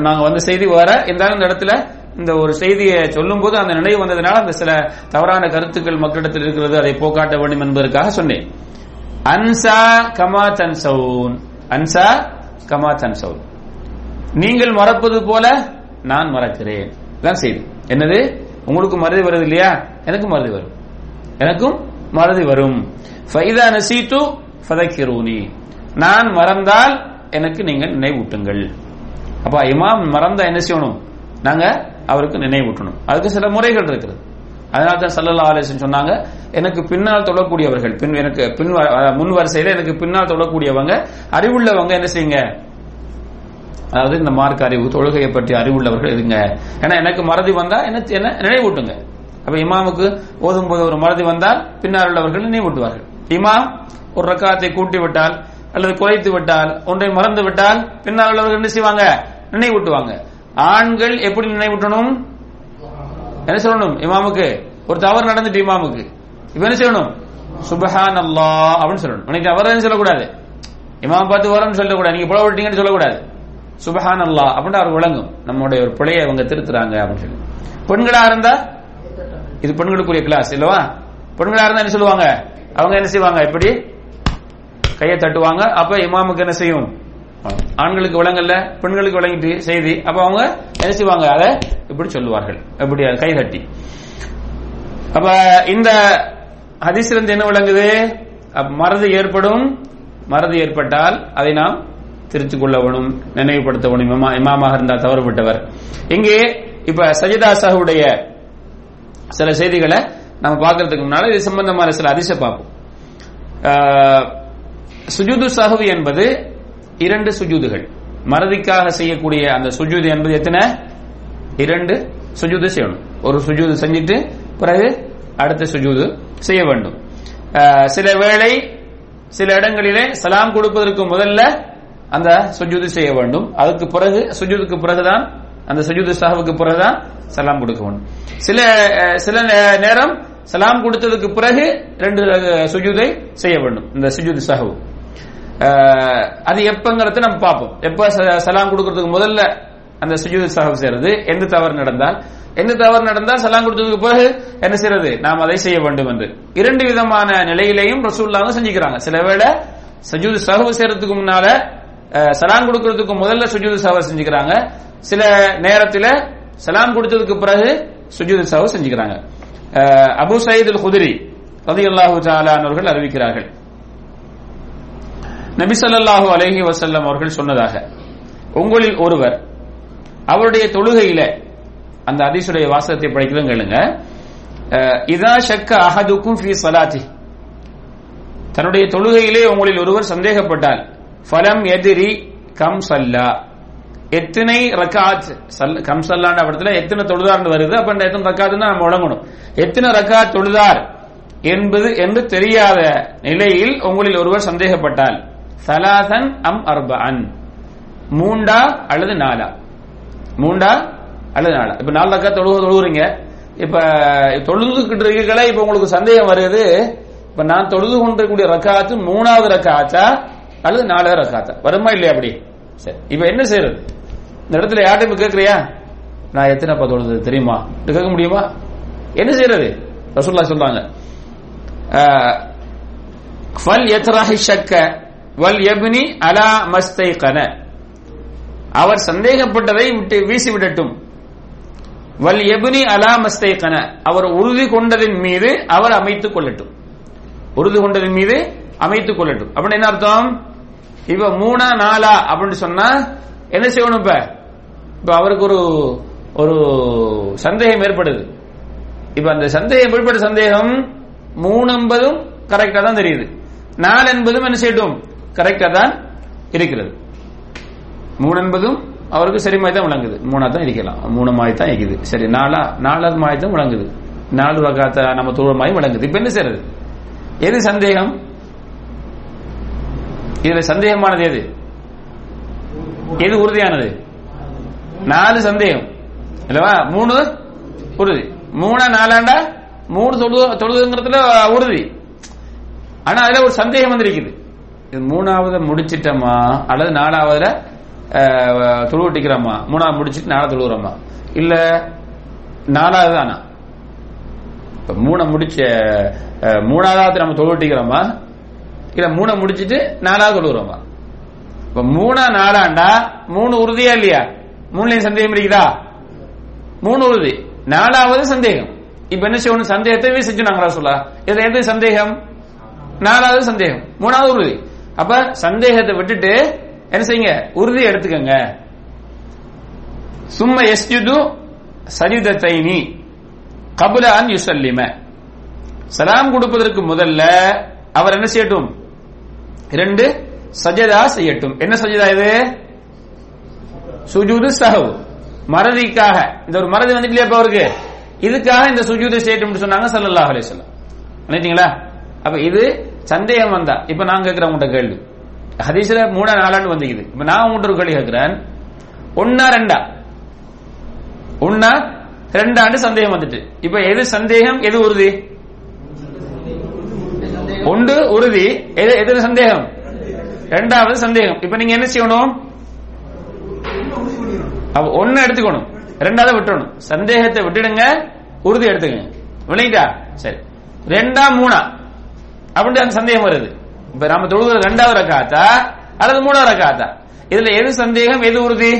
நாங்க வந்த செய்தி வர இருந்தாலும் இந்த இடத்துல இந்த ஒரு செய்தியை சொல்லும் போது அந்த நினைவு வந்ததுனால அந்த சில தவறான கருத்துக்கள் மக்களிடத்தில் இருக்கிறது. அதை போக்காட்ட வேண்டும் என்பதற்காக சொன்னேன். அன்சா கமா தன்சவுன். அன்சா கமா தன்சவுன் நீங்கள் மறப்பது போல நான் மறக்கிறேன். தான் செய்தி. என்னது? உங்களுக்கு மறதி வருது இல்லையா? எனக்கும் மறதி வரும். எனக்கும் மறதி வரும். ஃபைதா நசீட்டு ஃபதக்கிரூனி. நான் மறந்தால் எனக்கு நீங்கள் நினைவூட்டுங்கள். அப்ப இமாம் மறந்தா என்ன செய்யணும்? நாங்க அவருக்கு நினைவூட்டணும். அதுக்கு சில முறைகள் இருக்கிறது. அதனால தான் சல்லல்லா அலிசன் சொன்னாங்க எனக்கு பின்னால் தொழக்கூடியவர்கள் பின் எனக்கு பின் முன் வரிசையில எனக்கு பின்னால் தொழக்கூடியவங்க அறிவுள்ளவங்க என்ன செய்யுங்க? அதாவது இந்த மார்க் அறிவு தொழுகையை பற்றி அறிவுள்ளவர்கள் இருங்க. ஏன்னா எனக்கு மறதி வந்தா என்ன என்ன நினைவூட்டுங்க. அப்ப இமாமுக்கு ஓதும் போது ஒரு மறதி வந்தால் பின்னால் உள்ளவர்கள் நினைவூட்டுவார்கள். இமாம் ஒரு ரக்காத்தை கூட்டி விட்டால் அல்லது குறைத்து விட்டால் ஒன்றை மறந்து விட்டால் பின்னால் உள்ளவர்கள் என்ன செய்வாங்க? நினைவூட்டுவாங்க. ஆண்கள் எப்படி நினைவூட்டணும்? என்ன சொல்லணும்? இமாமுக்கு. ஒரு தவறு நடந்துட்டு இமாமுக்கு. இப்ப என்ன செய்யணும் சுபஹான் அல்லா அப்படின்னு சொல்லணும். உனக்கு தவறு சொல்லக்கூடாது. இமாம் பார்த்து வரோம்னு சொல்லக்கூடாது. நீங்க புல விட்டீங்கன்னு சொல்லக்கூடாது. சுபஹான் அல்லா அப்படின்னு அவர் விளங்கும். நம்முடைய ஒரு பிழையை அவங்க திருத்துறாங்க அப்படின்னு சொல்லி. பெண்களா இருந்தா? இது பெண்களுக்குரிய கிளாஸ் இல்லவா? பெண்களா இருந்தா என்ன சொல்லுவாங்க? அவங்க என்ன செய்வாங்க? இப்படி கையை தட்டுவாங்க. அப்ப இமாமுக்கு என்ன செய்யும்? ஆண்களுக்கு விளங்கல்ல பெண்களுக்கு விளங்கிட்டு செய்தி அப்ப அவங்க என்ன செய்வாங்க? அதை இப்படி சொல்லுவார்கள். இப்படி கை தட்டி அப்ப இந்த ஹதீஸிலிருந்து என்ன விளங்குது? மறதி ஏற்படும். மறதி ஏற்பட்டால் அதை நாம் திருத்திக் கொள்ளவனும் நினைவுபடுத்தவனும் இமாமாக இருந்தால் தவறுபட்டவர். இங்கே இப்ப சஜிதா சாஹுடைய சில செய்திகளை நம்ம பார்க்கறதுக்கு முன்னால இது சம்பந்தமான சில அதிச பார்ப்போம். சுஜுது சாஹு என்பது இரண்டு சுஜூதுகள். மறதிக்காக செய்யக்கூடிய அந்த சுஜூது என்பது எத்தனை? இரண்டு சுஜூது செய்யணும். ஒரு சுஜூது செஞ்சுட்டு பிறகு அடுத்த சுஜூது செய்ய வேண்டும். சில வேளை சில இடங்களிலே சலாம் கொடுப்பதற்கு முதல்ல அந்த சுஜூது செய்ய வேண்டும். அதுக்கு பிறகு சுஜூதுக்கு பிறகுதான் அந்த சுஜூது சாஹுக்கு பிறகுதான் சலாம் கொடுக்க வேண்டும். சில சில நேரம் சலாம் கொடுத்ததுக்கு பிறகு ரெண்டு சுஜூதை செய்ய வேண்டும். இந்த சுஜூது சாஹு அது எப்பங்கிறத நம்ம பார்ப்போம். எப்ப சலாம் கொடுக்கறதுக்கு முதல்ல அந்த சுஜூது சாஹு செய்யறது எந்த தவறு நடந்தால். எந்த தவறு நடந்தால் சலாம் கொடுத்ததுக்கு பிறகு என்ன செய்யறது நாம் அதை செய்ய வேண்டும் என்று. இரண்டு விதமான நிலையிலையும் ரசூல்லாங்க செஞ்சுக்கிறாங்க. சில வேளை சஜூது சஹவு செய்யறதுக்கு முன்னால சலாம் கொடுக்கறதுக்கு முதல்ல சுஜூது சஹவ செஞ்சுக்கிறாங்க. சில நேரத்தில் சலாம் கொடுத்ததுக்கு பிறகு சுஜூது சஹவ செஞ்சுக்கிறாங்க. அபு சயீத் அல் குதிரி ரதி அல்லாஹு அவர்கள் அறிவிக்கிறார்கள். நபிசல்லாஹு அலஹி வசல்லம் அவர்கள் சொன்னதாக உங்களில் ஒருவர் அவருடைய தொழுகையில அந்த அதிசுடைய வாசகத்தை படிக்கிறதும் கேளுங்க. இதா ஷக்க அஹதுக்கும் ஃபி சலாத்தி தன்னுடைய தொழுகையிலே உங்களில் ஒருவர் சந்தேகப்பட்டால் ஃபலம் எதிரி கம் சல்லா எத்தனை ரக்காத் கம் சல்லாண்ட படத்தில் எத்தனை தொழுதார்னு வருது அப்ப எத்தனை ரக்காத்துன்னு நம்ம வழங்கணும் எத்தனை ரக்காத் தொழுதார் என்பது என்று தெரியாத நிலையில் உங்களில் ஒருவர் சந்தேகப்பட்டால் சலாசன் அம் அர்பன் மூண்டா அல்லது நாலா? மூண்டா அல்லது நாலா? இப்ப நாலு ரக்கா தொழுக தொழுகுறீங்க இப்ப தொழுதுகிட்டு இருக்கீங்களா இப்ப உங்களுக்கு சந்தேகம் வருது. இப்ப நான் தொழுது கொண்டிருக்கக்கூடிய ரக்காத்து மூணாவது ரக்காச்சா அல்லது நாலாவது ரக்காத்தா? வருமா இல்லையா அப்படி? சரி. இப்ப என்ன செய்யறது இந்த இடத்துல யார்ட்டும் கேட்கறியா நான் எத்தனைப்பா தொழுது தெரியுமா? கேட்க முடியுமா? என்ன செய்யறது ரசூல்லா சொல்றாங்க. ஃபல் எத்ராஹி ஷக்க. வல் எப்னி அலா மஸ்தை கன அவர் சந்தேகப்பட்டதை விட்டு வீசி விடட்டும் வல் எபுனி அலா மஸ்தை கன அவர் உறுதி கொண்டதின் மீது அவர் அமைத்துக் கொள்ளட்டும். உறுதி கொண்டதின் மீது அமைத்துக் கொள்ளட்டும். அப்படின்னு என்ன அர்த்தம்? இப்ப மூணா நாலா அப்படின்னு சொன்னா என்ன செய்யணும் இப்ப? இப்ப அவருக்கு ஒரு ஒரு சந்தேகம் ஏற்படுது. இப்ப அந்த சந்தேகம் ஏற்பட்ட சந்தேகம் மூணு என்பதும் கரெக்டா தான் தெரியுது. நாலு என்பதும் என்ன செய்யட்டும்? கரெக்டா தான் இருக்கிறது. மூணு என்பதும் அவருக்கு சரி மாதிரி தான் விளங்குது. மூணா தான் இருக்கலாம். மூணு மாதிரி தான் இருக்குது. சரி நாலா நாலாவது மாதிரி தான் விளங்குது. நாலு வகாத்த நம்ம தொழில் விளங்குது. இப்ப என்ன செய்யறது? எது சந்தேகம்? இதுல சந்தேகமானது எது? எது உறுதியானது? நாலு சந்தேகம். இல்லவா? மூணு உறுதி. மூணா நாலாண்டா? மூணு தொழு தொழுதுங்கிறதுல உறுதி. ஆனா அதுல ஒரு சந்தேகம் வந்திருக்குது. மூணாவது முடிச்சிட்டோமா அல்லது நாலாவதுல தொழுவட்டிக்கிறோமா மூணாவது முடிச்சிட்டு நாலாவது தொழுகிறோமா இல்ல நாலாவது தானா? இப்ப மூணை முடிச்ச மூணாவது நம்ம தொழுவட்டிக்கிறோமா இல்ல மூணை முடிச்சிட்டு நாலாவது தொழுகிறோமா இப்ப மூணா நாலாண்டா மூணு உறுதியா இல்லையா? மூணுலயும் சந்தேகம் இருக்குதா? மூணு உறுதி. நாலாவது சந்தேகம். இப்ப என்ன செய்யணும்? சந்தேகத்தை வீசிச்சுனாங்களா சொல்ல? இதுல எது சந்தேகம்? நாலாவது சந்தேகம். மூணாவது உறுதி. அப்ப சந்தேகத்தை விட்டுட்டு என்ன செய்யுங்க? உறுதி எடுத்துக்கங்க. சும்ம எஸ்ஜுது சஜிதத்தைனி கபுல அன் யுசல்லிம. சலாம் கொடுப்பதற்கு முதல்ல அவர் என்ன செய்யட்டும்? இரண்டு சஜதா செய்யட்டும். என்ன சஜதா இது? சுஜூது சஹவு மறதிக்காக. இந்த ஒரு மறதி வந்துட்டு இல்லையா அவருக்கு? இதுக்காக இந்த சுஜூது செய்யட்டும் சொன்னாங்க சல்லல்லாஹ் அலிஸ்லாம் வஸல்லம். நினைச்சீங்களா அப்ப இது சந்தேகம் வந்தா. இப்ப நான் கேட்கிறேன் உங்கள்கிட்ட கேள்வி. ஹதீஸ்ல மூணா நாலாண்டு வந்துக்குது இப்ப நான் உங்கள்கிட்ட ஒரு கேள்வி கேட்கிறேன். ஒன்னா ரெண்டா? ஒன்னா ரெண்டாண்டு சந்தேகம் வந்துட்டு. இப்ப எது சந்தேகம் எது உறுதி? ஒன்று உறுதி. எது எது சந்தேகம்? ரெண்டாவது சந்தேகம். இப்ப நீங்க என்ன செய்யணும்? ஒன்னு எடுத்துக்கணும். ரெண்டாவது விட்டுணும் சந்தேகத்தை விட்டுடுங்க. உறுதி எடுத்துக்கங்க. விளங்கிட்டா? சரி. ரெண்டா மூணா? அப்படின்ட்டு அந்த சந்தேகம் வருது. இப்ப நம்ம தொழுகிற ரெண்டாவது ரக்காத்தா? அல்லது மூணாவது ரக்காத்தா? இதுல எது சந்தேகம்? எது உறுதி?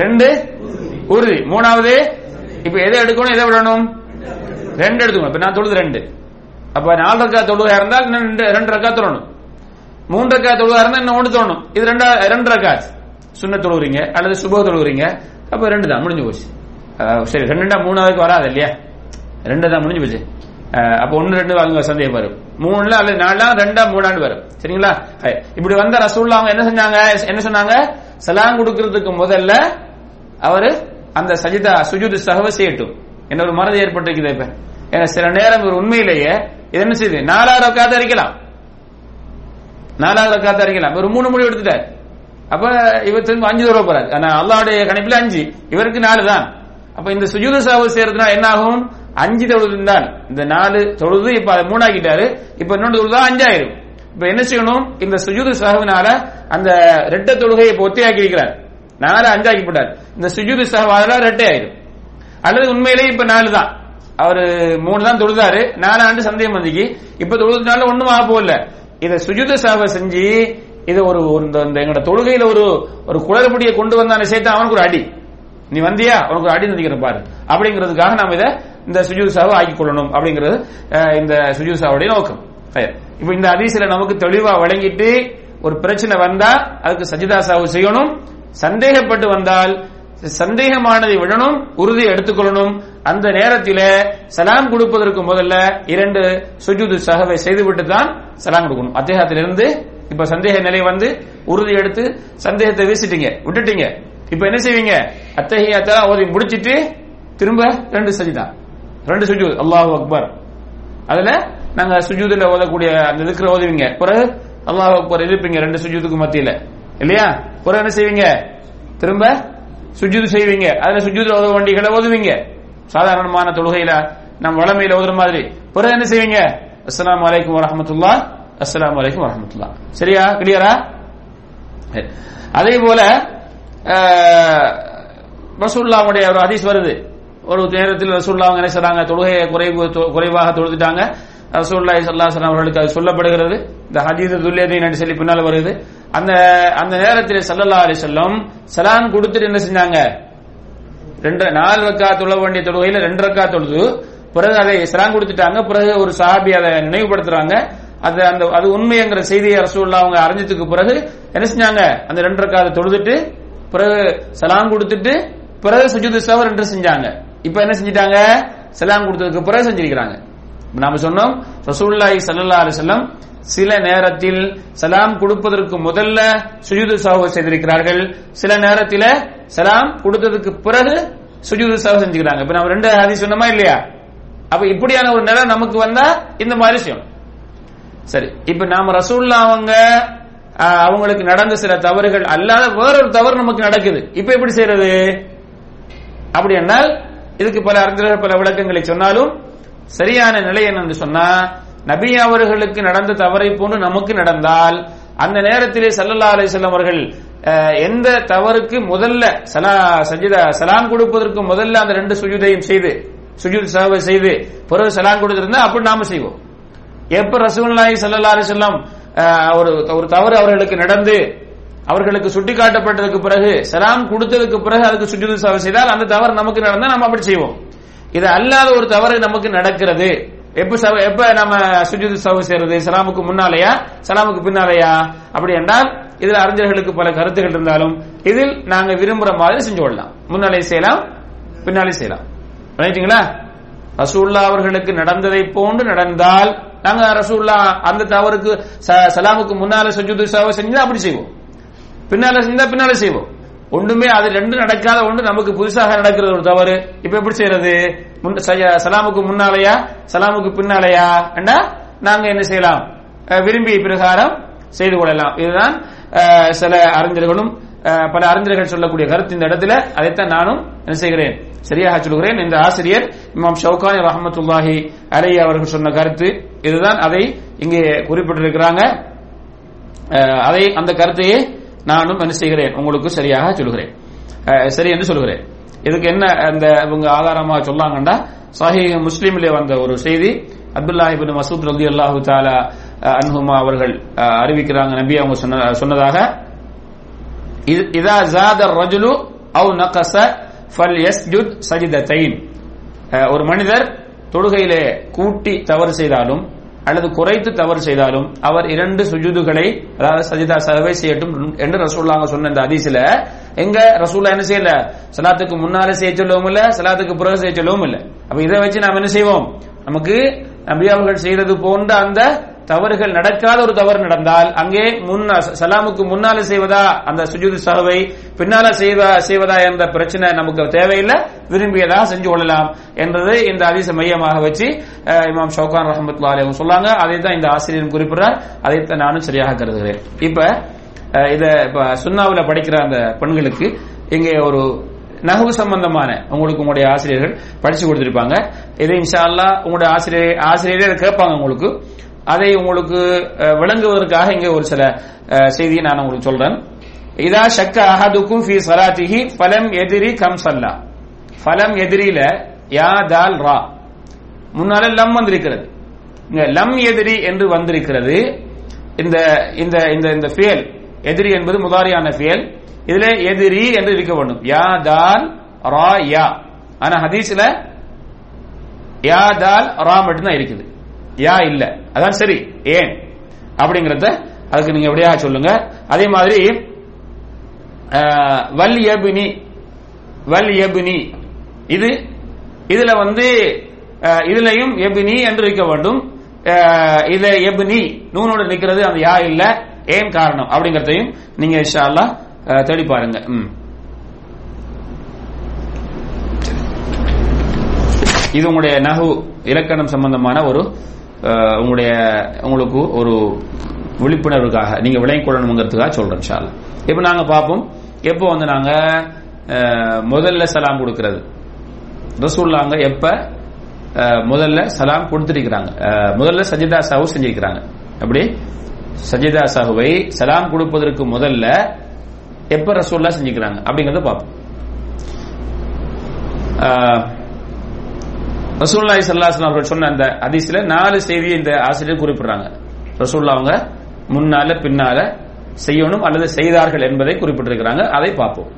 ரெண்டு? உறுதி. மூணாவது? இப்ப எதை எடுக்கணும்? எதை விடணும்? ரெண்டு எடுத்துக்கணும். இப்ப நான் தொழுது ரெண்டு. அப்ப நாலு ரக்கா தொழுவா இருந்தால் இன்னும் ரெண்டு ரெண்டு ரக்கா தொழணும். மூன்று ரக்கா தொழுவா இருந்தால் இன்னும் ஒன்று தோணும் இது ரெண்டா ரெண்டு ரக்கா சுண்ண தொழுவுறீங்க அல்லது சுப தொழுவுறீங்க. அப்ப ரெண்டு தான் முடிஞ்சு போச்சு. சரி ரெண்டு மூணாவதுக்கு வராது இல்லையா? ரெண்டு தான் முடிஞ்சு போச்சு. அப்ப ஒன்னு ரெண்டு அவங்க சந்தேகம் வரும். மூணுல அல்லது நாலா ரெண்டா மூணாண்டு வரும். சரிங்களா? இப்படி வந்த ரசூல்லா அவங்க என்ன செஞ்சாங்க என்ன சொன்னாங்க? சலாம் கொடுக்கறதுக்கு முதல்ல அவரு அந்த சஜிதா சுஜூது சகவ செய்யட்டும். என்ன ஒரு மறதி ஏற்பட்டிருக்குது இப்ப. ஏன்னா சில நேரம் ஒரு உண்மையிலேயே இது என்ன செய்யுது? நாலாவது ரக்காத்த அறிக்கலாம் நாலாவது ரக்காத்த அறிக்கலாம் ஒரு மூணு முடிவு எடுத்துட்டார். அப்ப இவர் திரும்ப அஞ்சு தடவை போறாரு. ஆனா அல்லாவுடைய கணிப்புல அஞ்சு. இவருக்கு நாலு தான். அப்ப இந்த சுஜூது சகவ செய்யறதுனா என்ன ஆகும்? அஞ்சு தொழுது இருந்தான் இந்த நாலு தொழுது இப்ப அதை மூணாக்கிட்டாரு. இப்ப இன்னொன்று தொழுதா அஞ்சாயிரும். இப்ப என்ன செய்யணும்? இந்த சுஜூது சாகுனால அந்த ரெட்டை தொழுகையை இப்ப ஒத்தையாக்கி இருக்கிறார் நாலு அஞ்சாக்கி போட்டார். இந்த சுஜூது சாவால ரெட்டை ஆயிரும். அல்லது உண்மையிலேயே இப்ப நாலு தான். அவர் மூணு தான் தொழுதாரு. நாலு ஆண்டு சந்தேகம் வந்துக்கு இப்ப தொழுதுனால ஒண்ணும் ஆக போகல. இத சுஜுத சாவை செஞ்சு இது ஒரு இந்த- இந்த எங்களோட தொழுகையில ஒரு ஒரு குளறுபடியை கொண்டு வந்தான சேர்த்து அவனுக்கு ஒரு அடி. நீ வந்தியா? உனக்கு ஒரு அடி நதிக்கிற பாரு. அப்படிங்கிறதுக்காக நாம இதை இந்த சுஜூசாவை ஆக்கிக் கொள்ளணும். அப்படிங்கிறது இந்த சுஜூசாவுடைய நோக்கம். இப்போ இப்ப இந்த அதிசயில நமக்கு தெளிவா வழங்கிட்டு ஒரு பிரச்சனை வந்தா அதுக்கு சஜிதா சாவு செய்யணும். சந்தேகப்பட்டு வந்தால் சந்தேகமானதை விடணும் உறுதியை எடுத்துக்கொள்ளணும். அந்த நேரத்தில் சலாம் கொடுப்பதற்கு முதல்ல இரண்டு சுஜூது சகவை செய்துவிட்டு தான் சலாம் கொடுக்கணும். அத்தேகத்திலிருந்து இப்ப சந்தேக நிலை வந்து உறுதி எடுத்து சந்தேகத்தை வீசிட்டீங்க விட்டுட்டீங்க. இப்ப என்ன செய்வீங்க? அத்தகையத்தெல்லாம் ஓதி முடிச்சிட்டு திரும்ப ரெண்டு சஜிதா. ரெண்டு சுஜூத். அல்லாஹு அக்பர். அதுல நாங்க சுஜூதுல ஓதக்கூடிய அந்த இருக்கிற ஓதுவீங்க. பிறகு அல்லாஹ் அக்பர் இருப்பீங்க ரெண்டு சுஜூதுக்கு மத்தியில. இல்லையா? பிறகு என்ன செய்வீங்க? திரும்ப சுஜூது செய்வீங்க. அதுல சுஜூதுல ஓத வண்டிகளை ஓதுவீங்க. சாதாரணமான தொழுகையில நம்ம வளமையில ஓதுற மாதிரி. பிறகு என்ன செய்வீங்க? அஸ்லாம் அலைக்கும் வரமத்துல்லா அஸ்லாம் அலைக்கும் வரமத்துல்லா சரியா? கிளியரா அதே போல ரசூல்லாவுடைய ஒரு ஹதீஸ் வருது. ஒரு நேரத்தில் ரசூல்லா அவங்க என்ன செய்றாங்க? தொழுகையை குறைவு தொ- குறைவாக தொழுதுட்டாங்க. ரசூல்லா சல்லாஹ் அவர்களுக்கு அது சொல்லப்படுகிறது. இந்த ஹதீஸ் துல்லியதை என்று சொல்லி பின்னால் வருது. அந்த அந்த நேரத்தில் சல்லல்லா அலி வஸல்லம் சலான் கொடுத்துட்டு என்ன செஞ்சாங்க? ரெண்டு நாலு ரக்கா தொழ வேண்டிய தொழுகையில ரெண்டு ரக்கா தொழுது. பிறகு அதை சலான் கொடுத்துட்டாங்க. பிறகு ஒரு சாபி அதை நினைவுபடுத்துறாங்க. அது அந்த அது உண்மைங்கிற செய்தியை ரசூல்லா அவங்க அறிஞ்சதுக்கு பிறகு என்ன செஞ்சாங்க? அந்த ரெண்டு ரக்கா அதை தொழுதுட்டு பிறகு சலாம் கொடுத்துட்டு பிறகு சுஜூது சவர் ரெண்டு செஞ்சாங்க. இப்ப என்ன செஞ்சிட்டாங்க? சலாம் கொடுத்ததுக்கு பிறகு செஞ்சிருக்கிறாங்க. நாம சொன்னோம் ரசூல்லாய் சல்லா அலிசல்லம் சில நேரத்தில் சலாம் கொடுப்பதற்கு முதல்ல சுஜூது சஹவு செய்திருக்கிறார்கள். சில நேரத்தில் சலாம் கொடுத்ததுக்கு பிறகு சுஜூது சஹவு செஞ்சுக்கிறாங்க. இப்ப நம்ம ரெண்டு ஹதீஸ் சொன்னோமா இல்லையா? அப்ப இப்படியான ஒரு நிலை நமக்கு வந்தா இந்த மாதிரி செய்யணும். சரி இப்ப நாம ரசூல்லா அவங்க அவங்களுக்கு நடந்த சில தவறுகள் அல்லாத வேறொரு தவறு நமக்கு நடக்குது. இப்ப எப்படி செய்யறது அப்படி என்றால் இதுக்கு பல அறிஞர்கள் பல விளக்கங்களை சொன்னாலும் சரியான நிலை என்னன்னு சொன்னா நபி அவர்களுக்கு நடந்த தவறை போன்று நமக்கு நடந்தால் அந்த நேரத்திலே சல்லல்லா அலிசல்லம் அவர்கள் அஹ், எந்த தவறுக்கு முதல்ல சலா சஜிதா சலாம் கொடுப்பதற்கு முதல்ல அந்த ரெண்டு சுஜுதையும் செய்து சுஜூத் சாவை செய்து பிறகு சலாம் கொடுத்திருந்தா அப்படி நாம செய்வோம். எப்ப ரசூல்லாய் சல்லா அலைஹி செல்லம் ஒரு ஒரு தவறு அவர்களுக்கு நடந்து அவர்களுக்கு சுட்டிக்காட்டப்பட்டதுக்கு பிறகு சலாம் கொடுத்ததுக்கு பிறகு அதுக்கு சுற்றி சஹவு செய்தால் அந்த தவறு நமக்கு நடந்தா நம்ம அப்படி செய்வோம். இது அல்லாத ஒரு தவறு நமக்கு நடக்கிறது. எப்ப எப்ப நம்ம சுஜித் சவு செய்யறது? சலாமுக்கு முன்னாலேயா? சலாமுக்கு பின்னாலேயா? அப்படி என்றால் இதுல அறிஞர்களுக்கு பல கருத்துகள் இருந்தாலும் இதில் நாங்க விரும்புற மாதிரி செஞ்சு கொள்ளலாம். முன்னாலே செய்யலாம் பின்னாலே செய்யலாம். ரைட்டுங்களா ரசூல்லா அவர்களுக்கு நடந்ததை போன்று நடந்தால் நாங்க ரசூல்லா அந்த தவறுக்கு ச- சலாமுக்கு முன்னால சுஜூது சஹவு செஞ்சா அப்படி செய்வோம். பின்னால செஞ்சா பின்னால செய்வோம். ஒண்ணுமே அது ரெண்டு நடக்காத ஒன்று நமக்கு புதுசாக நடக்கிறது ஒரு தவறு. இப்ப எப்படி செய்யறது? முன் சலாமுக்கு முன்னாலயா? சலாமுக்கு பின்னாலயா? என்றா நாங்க என்ன செய்யலாம்? விரும்பிய பிரகாரம் செய்து கொள்ளலாம். இதுதான் சில அறிஞர்களும் பல அறிஞர்கள் சொல்லக்கூடிய கருத்து இந்த இடத்துல. அதைத்தான் நானும் என்ன செய்கிறேன் சரியாக சொல்கிறேன். இந்த ஆசிரியர் இமாம் ஷவுகான் ரஹமத்துல்லாஹி அலை அவர்கள் சொன்ன கருத்து. இதுதான் அதை இங்கே குறிப்பிட்டிருக்கிறாங்க. அதை அந்த கருத்தையே நானும் என்ன செய்கிறேன் உங்களுக்கு சரியாக சொல்கிறேன். சரி என்று சொல்கிறேன். இதுக்கு என்ன அந்த இவங்க ஆதாரமாக சொல்லாங்கண்டா? சஹி முஸ்லீமில் வந்த ஒரு செய்தி அப்துல்லா இபின் மசூத் ரலி அல்லாஹு தாலா அன்ஹுமா அவர்கள் அறிவிக்கிறாங்க நம்பி அவங்க சொன்ன- சொன்னதாக. இது- இதா ஜாத ரஜுலு அவு நகச ஃபல் யஸ்ஜுத் சஜித அஹ், ஒரு மனிதர் தொழுகையிலே கூட்டி தவறு செய்தாலும் அல்லது குறைத்து தவறு செய்தாலும் அவர் இரண்டு சுஜுதுகளை அதாவது சஜிதா சதவை செய்யட்டும் என்று ரசூல்லாங்க சொன்ன இந்த அதிசில எங்க ரசூல்லா என்ன செய்யல? சலாத்துக்கு முன்னால செய்ய சொல்லவும் இல்ல சலாத்துக்கு பிறகு செய்ய சொல்லவும் இல்ல. அப்ப இதை வச்சு நாம் என்ன செய்வோம்? நமக்கு நபி அவர்கள் செய்தது போன்ற அந்த தவறுகள் நடக்காத ஒரு தவறு நடந்தால் அங்கே முன்னா சலாமுக்கு முன்னால செய்வதா? அந்த சுஜூது சஹவை பின்னால செய்வ செய்வதா என்ற பிரச்சனை நமக்கு தேவையில்லை. விரும்பியதாக செஞ்சு கொள்ளலாம் என்றது இந்த அதிச மையமாக வச்சு இமாம் ஷவுகான் ரஹமத்துல்லா அலைஹி சொல்லாங்க. அதை தான் இந்த ஆசிரியர் குறிப்பிடுறார். அதைத்தான் நானும் சரியாக கருதுகிறேன். இப்ப இத இப்ப சுன்னாவுல படிக்கிற அந்த பெண்களுக்கு இங்கே ஒரு நகவு சம்பந்தமான உங்களுக்கு உங்களுடைய ஆசிரியர்கள் படிச்சு கொடுத்திருப்பாங்க. இதை இன்ஷா அல்லா உங்களுடைய ஆசிரியர் ஆசிரியரே கேட்பாங்க உங்களுக்கு. அதை உங்களுக்கு விளங்குவதற்காக இங்கே ஒரு சில செய்தியை நான் உங்களுக்கு சொல்றேன். இதா ஷக்க அஹதுக்கும் ஃபி சலாத்திஹி ஃபலம் எதிரி கம் சல்லா. ஃபலம் எதிரில யா தால் ரா? முன்னால லம் வந்திருக்கிறது. இங்க லம் எதிரி என்று வந்திருக்கிறது. இந்த இந்த இந்த இந்த ஃபியல் எதிரி என்பது முதாரியான ஃபியல் இதுல எதிரி என்று இருக்க வேண்டும். யா தால் ரா யா? ஆனா ஹதீஸ்ல யா தால் ரா மட்டும்தான் இருக்குது. யா இல்ல. அதான் சரி. ஏன்? அப்படிங்கறத அதுக்கு நீங்க எப்படியா சொல்லுங்க. அதே மாதிரி வல் எபினி வல் எபினி இது இதுல வந்து இதுலையும் இதுலயும் எபினி என்று இருக்க வேண்டும். அஹ், இதுல எபினி நூனோடு நிக்கிறது அந்த யா இல்ல ஏன் காரணம் அப்படிங்கறதையும் நீங்க இன்ஷா அல்லாஹ் தேடி பாருங்க. ம். இது உங்களுடைய நகு இலக்கணம் சம்பந்தமான ஒரு உங்களுடைய உங்களுக்கு ஒரு விழிப்புணர்வுக்காக நீங்க விளங்கிக் கொள்ளணுங்கிறதுக்காக சொல்றேன் இன்ஷா இப்போ நாங்க பார்ப்போம். எப்போ வந்து நாங்க முதல்ல சலாம் கொடுக்கறது? ரசூல்லாங்க எப்ப முதல்ல சலாம் கொடுத்துருக்கிறாங்க முதல்ல சஜிதா சாஹு செஞ்சிருக்கிறாங்க. அப்படி? சஜிதா சாஹுவை சலாம் கொடுப்பதற்கு முதல்ல எப்ப ரசூல்லா செஞ்சுக்கிறாங்க அப்படிங்கறத பார்ப்போம். ரசூல்லாய் சல்லாஸ்லாம் அவர்கள் சொன்ன அந்த ஹதீஸ்ல நாலு செய்தியை இந்த ஆசிரியர் குறிப்பிடுறாங்க. ரசூல்லா அவங்க முன்னால பின்னால செய்யணும் அல்லது செய்தார்கள் என்பதை குறிப்பிட்டிருக்கிறாங்க. அதை பார்ப்போம்.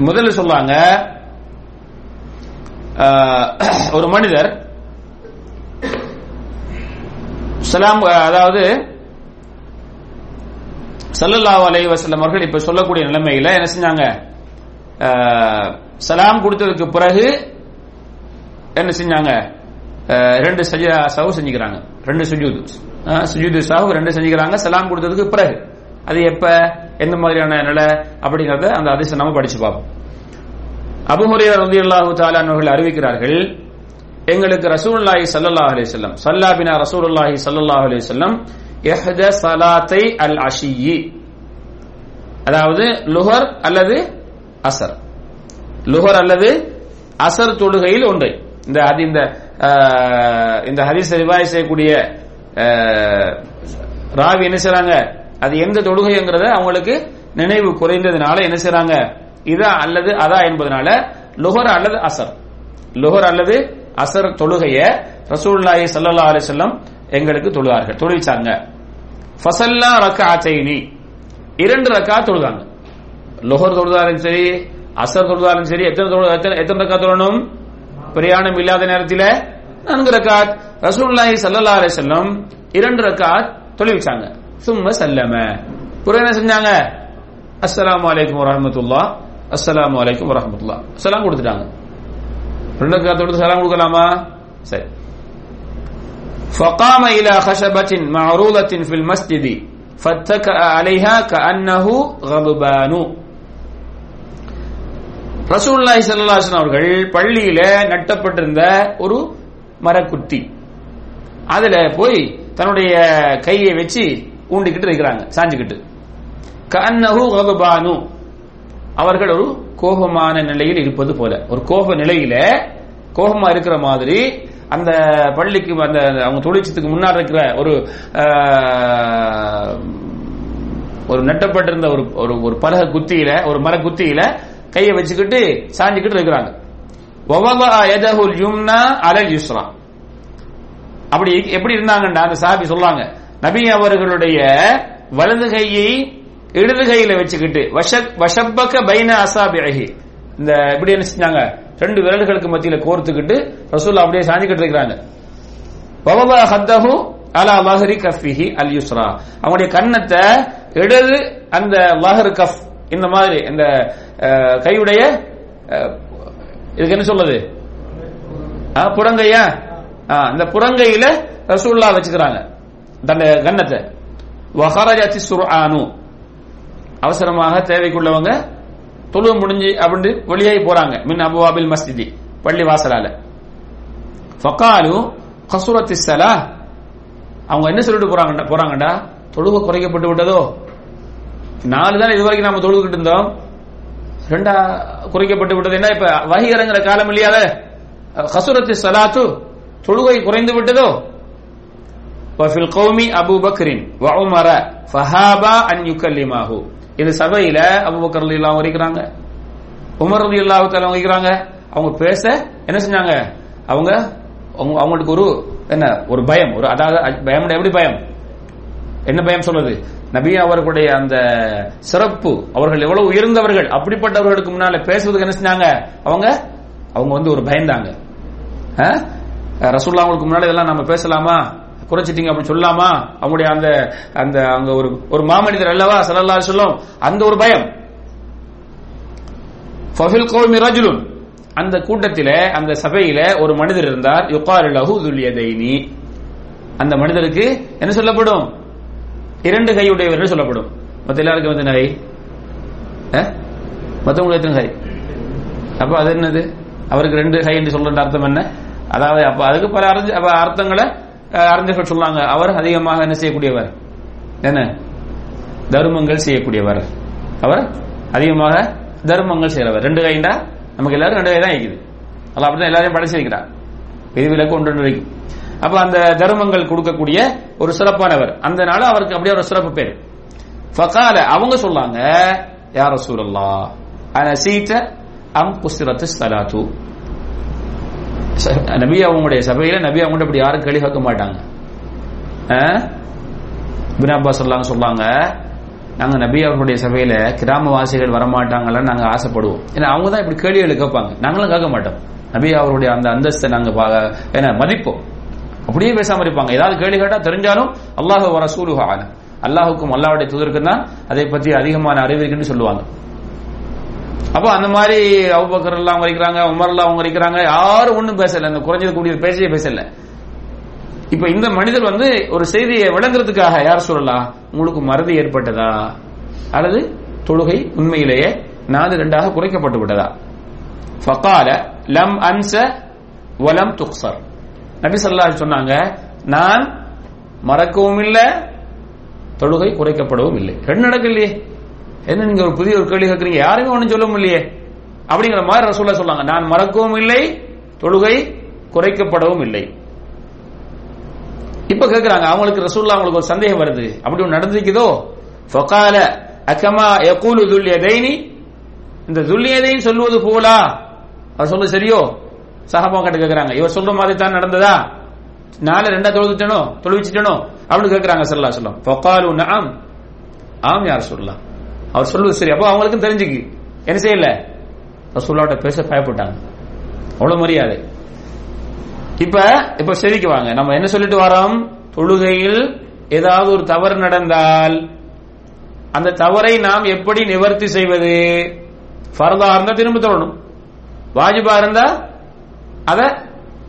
முதல்ல சொல்லுவாங்க ஆஹ், ஒரு மனிதர் சலாம் அதாவது சல்லல்லா அலைஹி வஸல்லம் அவர்கள் இப்ப சொல்லக்கூடிய நிலைமையில என்ன செஞ்சாங்க? ஆஹ், சலாம் கொடுத்ததுக்கு பிறகு என்ன செஞ்சாங்க? அஹ், ரெண்டு சஜிதா சாவு செஞ்சுக்கிறாங்க. ரெண்டு சுஜூது. சுஜூது சாவு ரெண்டு செஞ்சுக்கிறாங்க. சலாம் கொடுத்ததுக்கு பிறகு. அது எப்ப? எந்த மாதிரியான நிலை? அப்படிங்கறத அந்த அதிசயம் நம்ம படிச்சு பார்ப்போம். அபுமுறையர் வந்து அல்லாஹு தாலானவர்கள் அறிவிக்கிறார்கள் எங்களுக்கு ரசூல்லாஹி ஸல்லல்லாஹு அலி வஸல்லம் ஸல்லா பினா ரசூலுல்லாஹி ஸல்லல்லாஹு அலைஹி வஸல்லம் இஹ்த அல் அஷியி. அதாவது லுஹர் அல்லது அசர். லுஹர் அல்லது அசர் தொழுகையில் ஒன்று. இந்த அது இந்த இந்த ஹதீஸ் ரிவாய் செய்யக்கூடிய ராவி என்ன செய்றாங்க? அது எந்த தொழுகைங்கிறத அவங்களுக்கு நினைவு குறைந்ததுனால என்ன செய்றாங்க? இதா அல்லது அதா என்பதனால லுஹர் அல்லது அசர். லுஹர் அல்லது அசர் தொழுகைய ரசூலுல்லாஹி சல்லா அலி செல்லம் எங்களுக்கு தொழுவார்கள் தொழுவிச்சாங்க. ஃபசல்லா ரக்அத்தைனி இரண்டு ரக்கா தொழுதாங்க. லுஹர் தொழுதாலும் சரி அசர் தொழுதாலும் சரி எத்தனை எத்தனை எத்தனை ரக்கா தொழணும்? பிரயாணம் இல்லாத நேரத்தில் நான்கு ரக்காத் ரசூலுல்லாஹி ஸல்லல்லாஹு அலைஹி வஸல்லம் இரண்டு ரக்காத் தொழுவிச்சாங்க சும்ம சல்லம பிறகு என்ன செஞ்சாங்க அஸ்ஸலாமு அலைக்கும் வரஹ்மத்துல்லாஹ் அஸ்ஸலாமு அலைக்கும் வரஹ்மத்துல்லாஹ் சலாம் கொடுத்துட்டாங்க ரெண்டு ரக்காத் தொழுது சலாம் கொடுக்கலாமா சரி فقام إلى خشبة معروضة في المسجد فاتكأ عليها كأنه غضبان ரசூல்லாய் ஸல்லல்லாஹு அவர்கள் பள்ளியில நட்டப்பட்டிருந்த ஒரு மரக்குத்தி அதுல போய் தன்னுடைய கையை வச்சு ஊண்டிக்கிட்டு இருக்கிறாங்க சாஞ்சுக்கிட்டு. கஅன்னஹு கதுபானு அவர்கள் ஒரு கோபமான நிலையில் இருப்பது போல. ஒரு கோப நிலையில கோபமா இருக்கிற மாதிரி அந்த பள்ளிக்கு அந்த அவங்க தொழிற்சத்துக்கு முன்னாடி இருக்கிற ஒரு ஒரு நட்டப்பட்டிருந்த ஒரு ஒரு ஒரு பலக குத்தியில ஒரு மர குத்தியில கையை வச்சுக்கிட்டு சாஞ்சுக்கிட்டு இருக்கிறாங்க. யும்னா அலல் யுஸ்ரா. அப்படி எப்படி இருந்தாங்கண்டா அந்த சாபி சொல்றாங்க நபி அவர்களுடைய வலது கையை இடது கையில வச்சுக்கிட்டு வஷக் வஷப்பக்க பைன அசாபிஹி இந்த இப்படி என்ன செஞ்சாங்க? ரெண்டு விரல்களுக்கு மத்தியில கோர்த்துக்கிட்டு ரசூல் அப்படியே சாஞ்சிக்கிட்டு இருக்கிறாங்க. வவதா ஹத்தஹு அலா வஹரி கஃபிஹி அல் யுஸ்ரா. அவங்களுடைய கன்னத்தை இடது அந்த வஹர் கஃப் இந்த மாதிரி இந்த கையுடைய இதுக்கு என்ன சொல்லுது? ஆ, புறங்கையா ஆ, இந்த புறங்கையில ரசூல்லா வச்சுக்கிறாங்க. தன்னை கன்னத்தை. வஹரஜத்தி சுர்ஆனு. அவசரமாக தேவைக்குள்ளவங்க தொழு முடிஞ்சு அப்படின்னு வெளியாகி போறாங்க. மின் அபுவாபில் மஸ்ஜிதி பள்ளி வாசலால. ஃபக்காலு கசுரத்தி சலா அவங்க என்ன சொல்லிட்டு போறாங்கடா போறாங்கடா? தொழுகை குறைக்கப்பட்டு விட்டதோ? நாலு தான் இது வரைக்கும் நாம தொழுதுகிட்டு இருந்தோம். ரெண்டா குறைக்கப்பட்டு விட்டது. என்ன இப்ப வகை இறங்குற காலம் இல்லையாத ஹசுரத்து சலாத்து தொழுகை குறைந்து விட்டதோ? வஃபில் கௌமி அபு பக்ரின் வ உமர ஃபஹாபா அன் யுக்கல்லிமாஹு. இது சபையில அபுபக்கர் அலி இல்லாம இருக்கிறாங்க உமர் அலி இல்லாஹு தலா இருக்கிறாங்க அவங்க பேச என்ன செஞ்சாங்க? அவங்க அவங்களுக்கு ஒரு என்ன ஒரு பயம். ஒரு அதாவது பயம் எப்படி பயம்? என்ன பயம் சொன்னது நபி அவர்களுடைய அந்த சிறப்பு அவர்கள் எவ்வளவு உயர்ந்தவர்கள் அப்படிப்பட்டவர்களுக்கு முன்னால பேசுவதுக்கு என்ன செஞ்சாங்க? அவங்க அவங்க வந்து ஒரு பயந்தாங்க. ஆ? ரசூல்லா அவங்களுக்கு முன்னாடி இதெல்லாம் நம்ம பேசலாமா? குறைச்சிட்டீங்க அப்படின்னு சொல்லலாமா? அவங்களுடைய அந்த அந்த அங்க ஒரு ஒரு மாமனிதர் அல்லவா ஸல்லல்லாஹு சொல்லும் அந்த ஒரு பயம். ஃபஃபில் கௌமி ரஜுலுன். அந்த கூட்டத்தில அந்த சபையில ஒரு மனிதர் இருந்தார். யுகால் லஹு துல்யதைனி அந்த மனிதருக்கு என்ன சொல்லப்படும்? இரண்டு கையுடையவர் என்று சொல்லப்படும். மற்ற எல்லாருக்கும் எத்தனை கை? ஆ? எத்தனை கை? அப்ப அது என்னது? அவருக்கு ரெண்டு கை என்று சொல்ற அர்த்தம் என்ன? அதாவது அப்ப அதுக்கு பல அறிஞ அப்ப அர்த்தங்களை அறிஞர்கள் சொன்னாங்க அவர் அதிகமாக என்ன செய்யக்கூடியவர்? என்ன? தர்மங்கள் செய்யக்கூடியவர். அவர் அதிகமாக தர்மங்கள் செய்யறவர். ரெண்டு கைண்டா? நமக்கு எல்லாரும் ரெண்டு கை தான் இருக்குது அல்ல அப்படிதான் எல்லாரையும் படைச்சிருக்கிறார் விதிவிலக்கு ஒன்று இருக்கும் அப்ப அந்த தர்மங்கள் கொடுக்கக்கூடிய ஒரு சிறப்பானவர் அந்த நாள் அவருக்கு அப்படியே ஒரு சிறப்பு பேர். ஃபகால அவங்க சொல்லாங்க யார் ரசூலல்லா சீட்ட அம் குஸ்ரத்து ஸலாத்து. ச- நபி அவங்களுடைய சபையில நபி அவங்கள்ட்ட இப்படி யாரும் கேள்வி கேட்க மாட்டாங்க. பின் அப்பாஸ் சொல்லாங்க சொல்லாங்க நாங்க நபி அவர்களுடைய சபையில கிராமவாசிகள் வரமாட்டாங்களான்னு நாங்க ஆசைப்படுவோம். ஏன்னா அவங்க தான் இப்படி கேள்விகள் கேட்பாங்க. நாங்களும் கேட்க மாட்டோம். நபி அவருடைய அந்த அந்தஸ்தை நாங்க பா- என்ன மதிப்போம். அப்படியே பேசாம இருப்பாங்க. ஏதாவது கேள்வி கேட்டா தெரிஞ்சாலும் அல்லாஹ் வர சூலுகான அல்லாஹுக்கும் அல்லாவுடைய தூதருக்கும் தான் அதை பற்றி அதிகமான அறிவு இருக்குன்னு சொல்லுவாங்க. அப்போ அந்த மாதிரி அவுபக்கர் எல்லாம் இருக்கிறாங்க உமர் எல்லாம் அவங்க இருக்கிறாங்க யாரும் ஒண்ணும் பேசல. இந்த குறைஞ்சது கூடிய பேசவே பேசல. இப்ப இந்த மனிதர் வந்து ஒரு செய்தியை விளங்குறதுக்காக யார் சொல்லலாம் உங்களுக்கு மறதி ஏற்பட்டதா? அல்லது தொழுகை உண்மையிலேயே நாலு ரெண்டாக குறைக்கப்பட்டு விட்டதா? ஃபகால லம் அன்ச வலம் துக்சர். நபி ஸல்லல்லாஹு சொன்னாங்க நான் மறக்கவும் இல்லை தொழுகை குறைக்கப்படவும் இல்லை. ரெண்டு நடக்கலையே என்ன நீங்க ஒரு புதிய ஒரு கேள்வி கேட்கறீங்க? யாருமே ஒன்றும் சொல்லவும் இல்லையே. அப்படிங்கிற மாதிரி ரசூல்லா சொல்லாங்க நான் மறக்கவும் இல்லை தொழுகை குறைக்கப்படவும் இல்லை. இப்ப கேக்குறாங்க அவங்களுக்கு ரசூல்லா அவங்களுக்கு ஒரு சந்தேகம் வருது. அப்படி ஒன்று நடந்திருக்குதோ? ஃபகால அக்கமா எக்கூலு துல்லியதைனி இந்த துல்லியதைன்னு சொல்லுவது போலா? அவர் சொல்லு சரியோ? சஹாபா கிட்ட கேட்கறாங்க இவர் சொல்ற மாதிரி தான் நடந்ததா? நாலு ரெண்டா தொழுதுட்டனோ? தொழுவிச்சிட்டனோ? அப்படின்னு கேட்கறாங்க சல்லா சொல்லம் பொக்காலு நாம் ஆம் யார் சொல்லலாம் அவர் சொல்லுவது சரி. அப்போ அவங்களுக்கும் தெரிஞ்சுக்கு. என்ன செய்யல? ரசூல்லாட்ட பேச பயப்பட்டாங்க. அவ்வளவு மரியாதை. இப்ப இப்ப செவிக்கு வாங்க. நம்ம என்ன சொல்லிட்டு வரோம்? தொழுகையில் ஏதாவது ஒரு தவறு நடந்தால் அந்த தவறை நாம் எப்படி நிவர்த்தி செய்வது? ஃபர்தா இருந்தா திரும்ப தொழணும். வாஜிபா இருந்தா அதை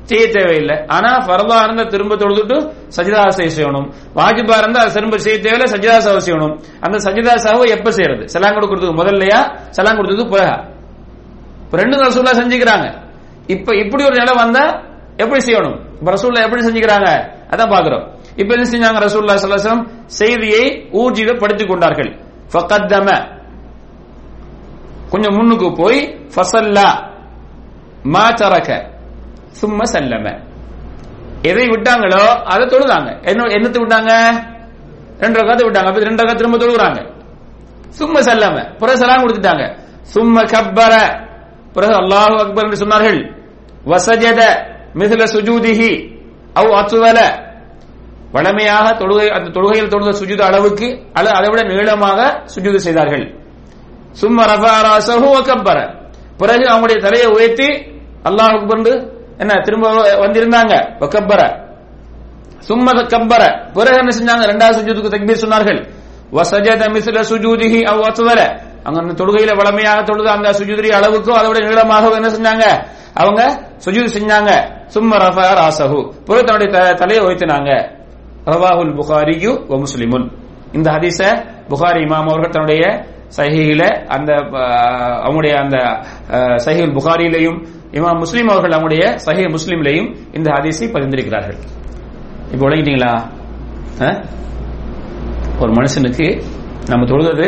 செய்ய தேவையில்லை. ஆனா ஃபர்தா இருந்தா திரும்ப தொழுதுட்டு சஜிதா செய்யணும். வாஜிபா இருந்தா அதை திரும்ப செய்ய தேவையில்லை சஜிதா செய்யணும். அந்த சஜிதா சாவை எப்ப செய்யறது? சலாம் கொடுக்கறதுக்கு முதல்லயா சலாம் கொடுத்தது பிறகா இப்ப ரெண்டு ரசூல்லா செஞ்சுக்கிறாங்க. இப்ப இப்படி ஒரு நிலை வந்தா எப்படி செய்யணும்? இப்ப ரசூல்லா எப்படி செஞ்சுக்கிறாங்க? அதான் பாக்குறோம் இப்ப என்ன செஞ்சாங்க ரசூல்லா சல்லாசம் செய்தியை ஊர்ஜிதப்படுத்திக் கொண்டார்கள். ஃபகத்தம. கொஞ்சம் முன்னுக்கு போய் ஃபசல்லா. மா தரக சும்ம சல்லம. எதை விட்டாங்களோ அதை தொழுதாங்க. என்ன என்னத்தை விட்டாங்க? ரெண்டு ரகாத்து விட்டாங்க. அப்ப ரெண்டு ரகாத்து திரும்ப தொழுகிறாங்க. சும்ம சல்லம. பிறகு சலாம் கொடுத்துட்டாங்க. சும்ம கப்பர. பிறகு அல்லாஹு அக்பர் என்று சொன்னார்கள். வசஜத மிதுல சுஜூதிஹி. அவ் அத்துவல. வளமையாக தொழுகை அந்த தொழுகையில் தொழுத சுஜூத அளவுக்கு அல்லது அதை விட நீளமாக சுஜூது செய்தார்கள். சும்ம ரஃபா ராசஹு கப்பர. பிறகு அவங்களுடைய தலையை உயர்த்தி அல்லாஹ் அக்பர் என்ன திரும்ப வந்திருந்தாங்க. வ கப்பர சும்ம கப்பர பிறகு என்ன செஞ்சாங்க? ரெண்டாவது சுஜூதுக்கு தக்பீர் சொன்னார்கள். வசஜத மிஸ்ல சுஜூதிஹி அவ் அங்க அந்த தொழுகையில வளமையாக தொழுது அந்த சுஜூதி அளவுக்கும் அதை விட நீளமாக என்ன செஞ்சாங்க? அவங்க சுஜூது செஞ்சாங்க. சும்ம ரஃபா ராசஹு பிறகு தன்னுடைய த- தலையை உயர்த்தினாங்க. ரவாஹுல் புகாரியு வ முஸ்லிமுன். இந்த ஹதீஸ புகாரி இமாம் அவர்கள் தன்னுடைய சஹீல அந்த அவங்களுடைய அந்த அஹ், புகாரியிலையும் இமாம் முஸ்லீம் அவர்கள் அவங்களுடைய சஹி முஸ்லீம்லையும் இந்த ஹதீஸை பதிந்திருக்கிறார்கள். இப்போ விளங்கிட்டீங்களா? ஒரு மனுஷனுக்கு நம்ம தொழுதது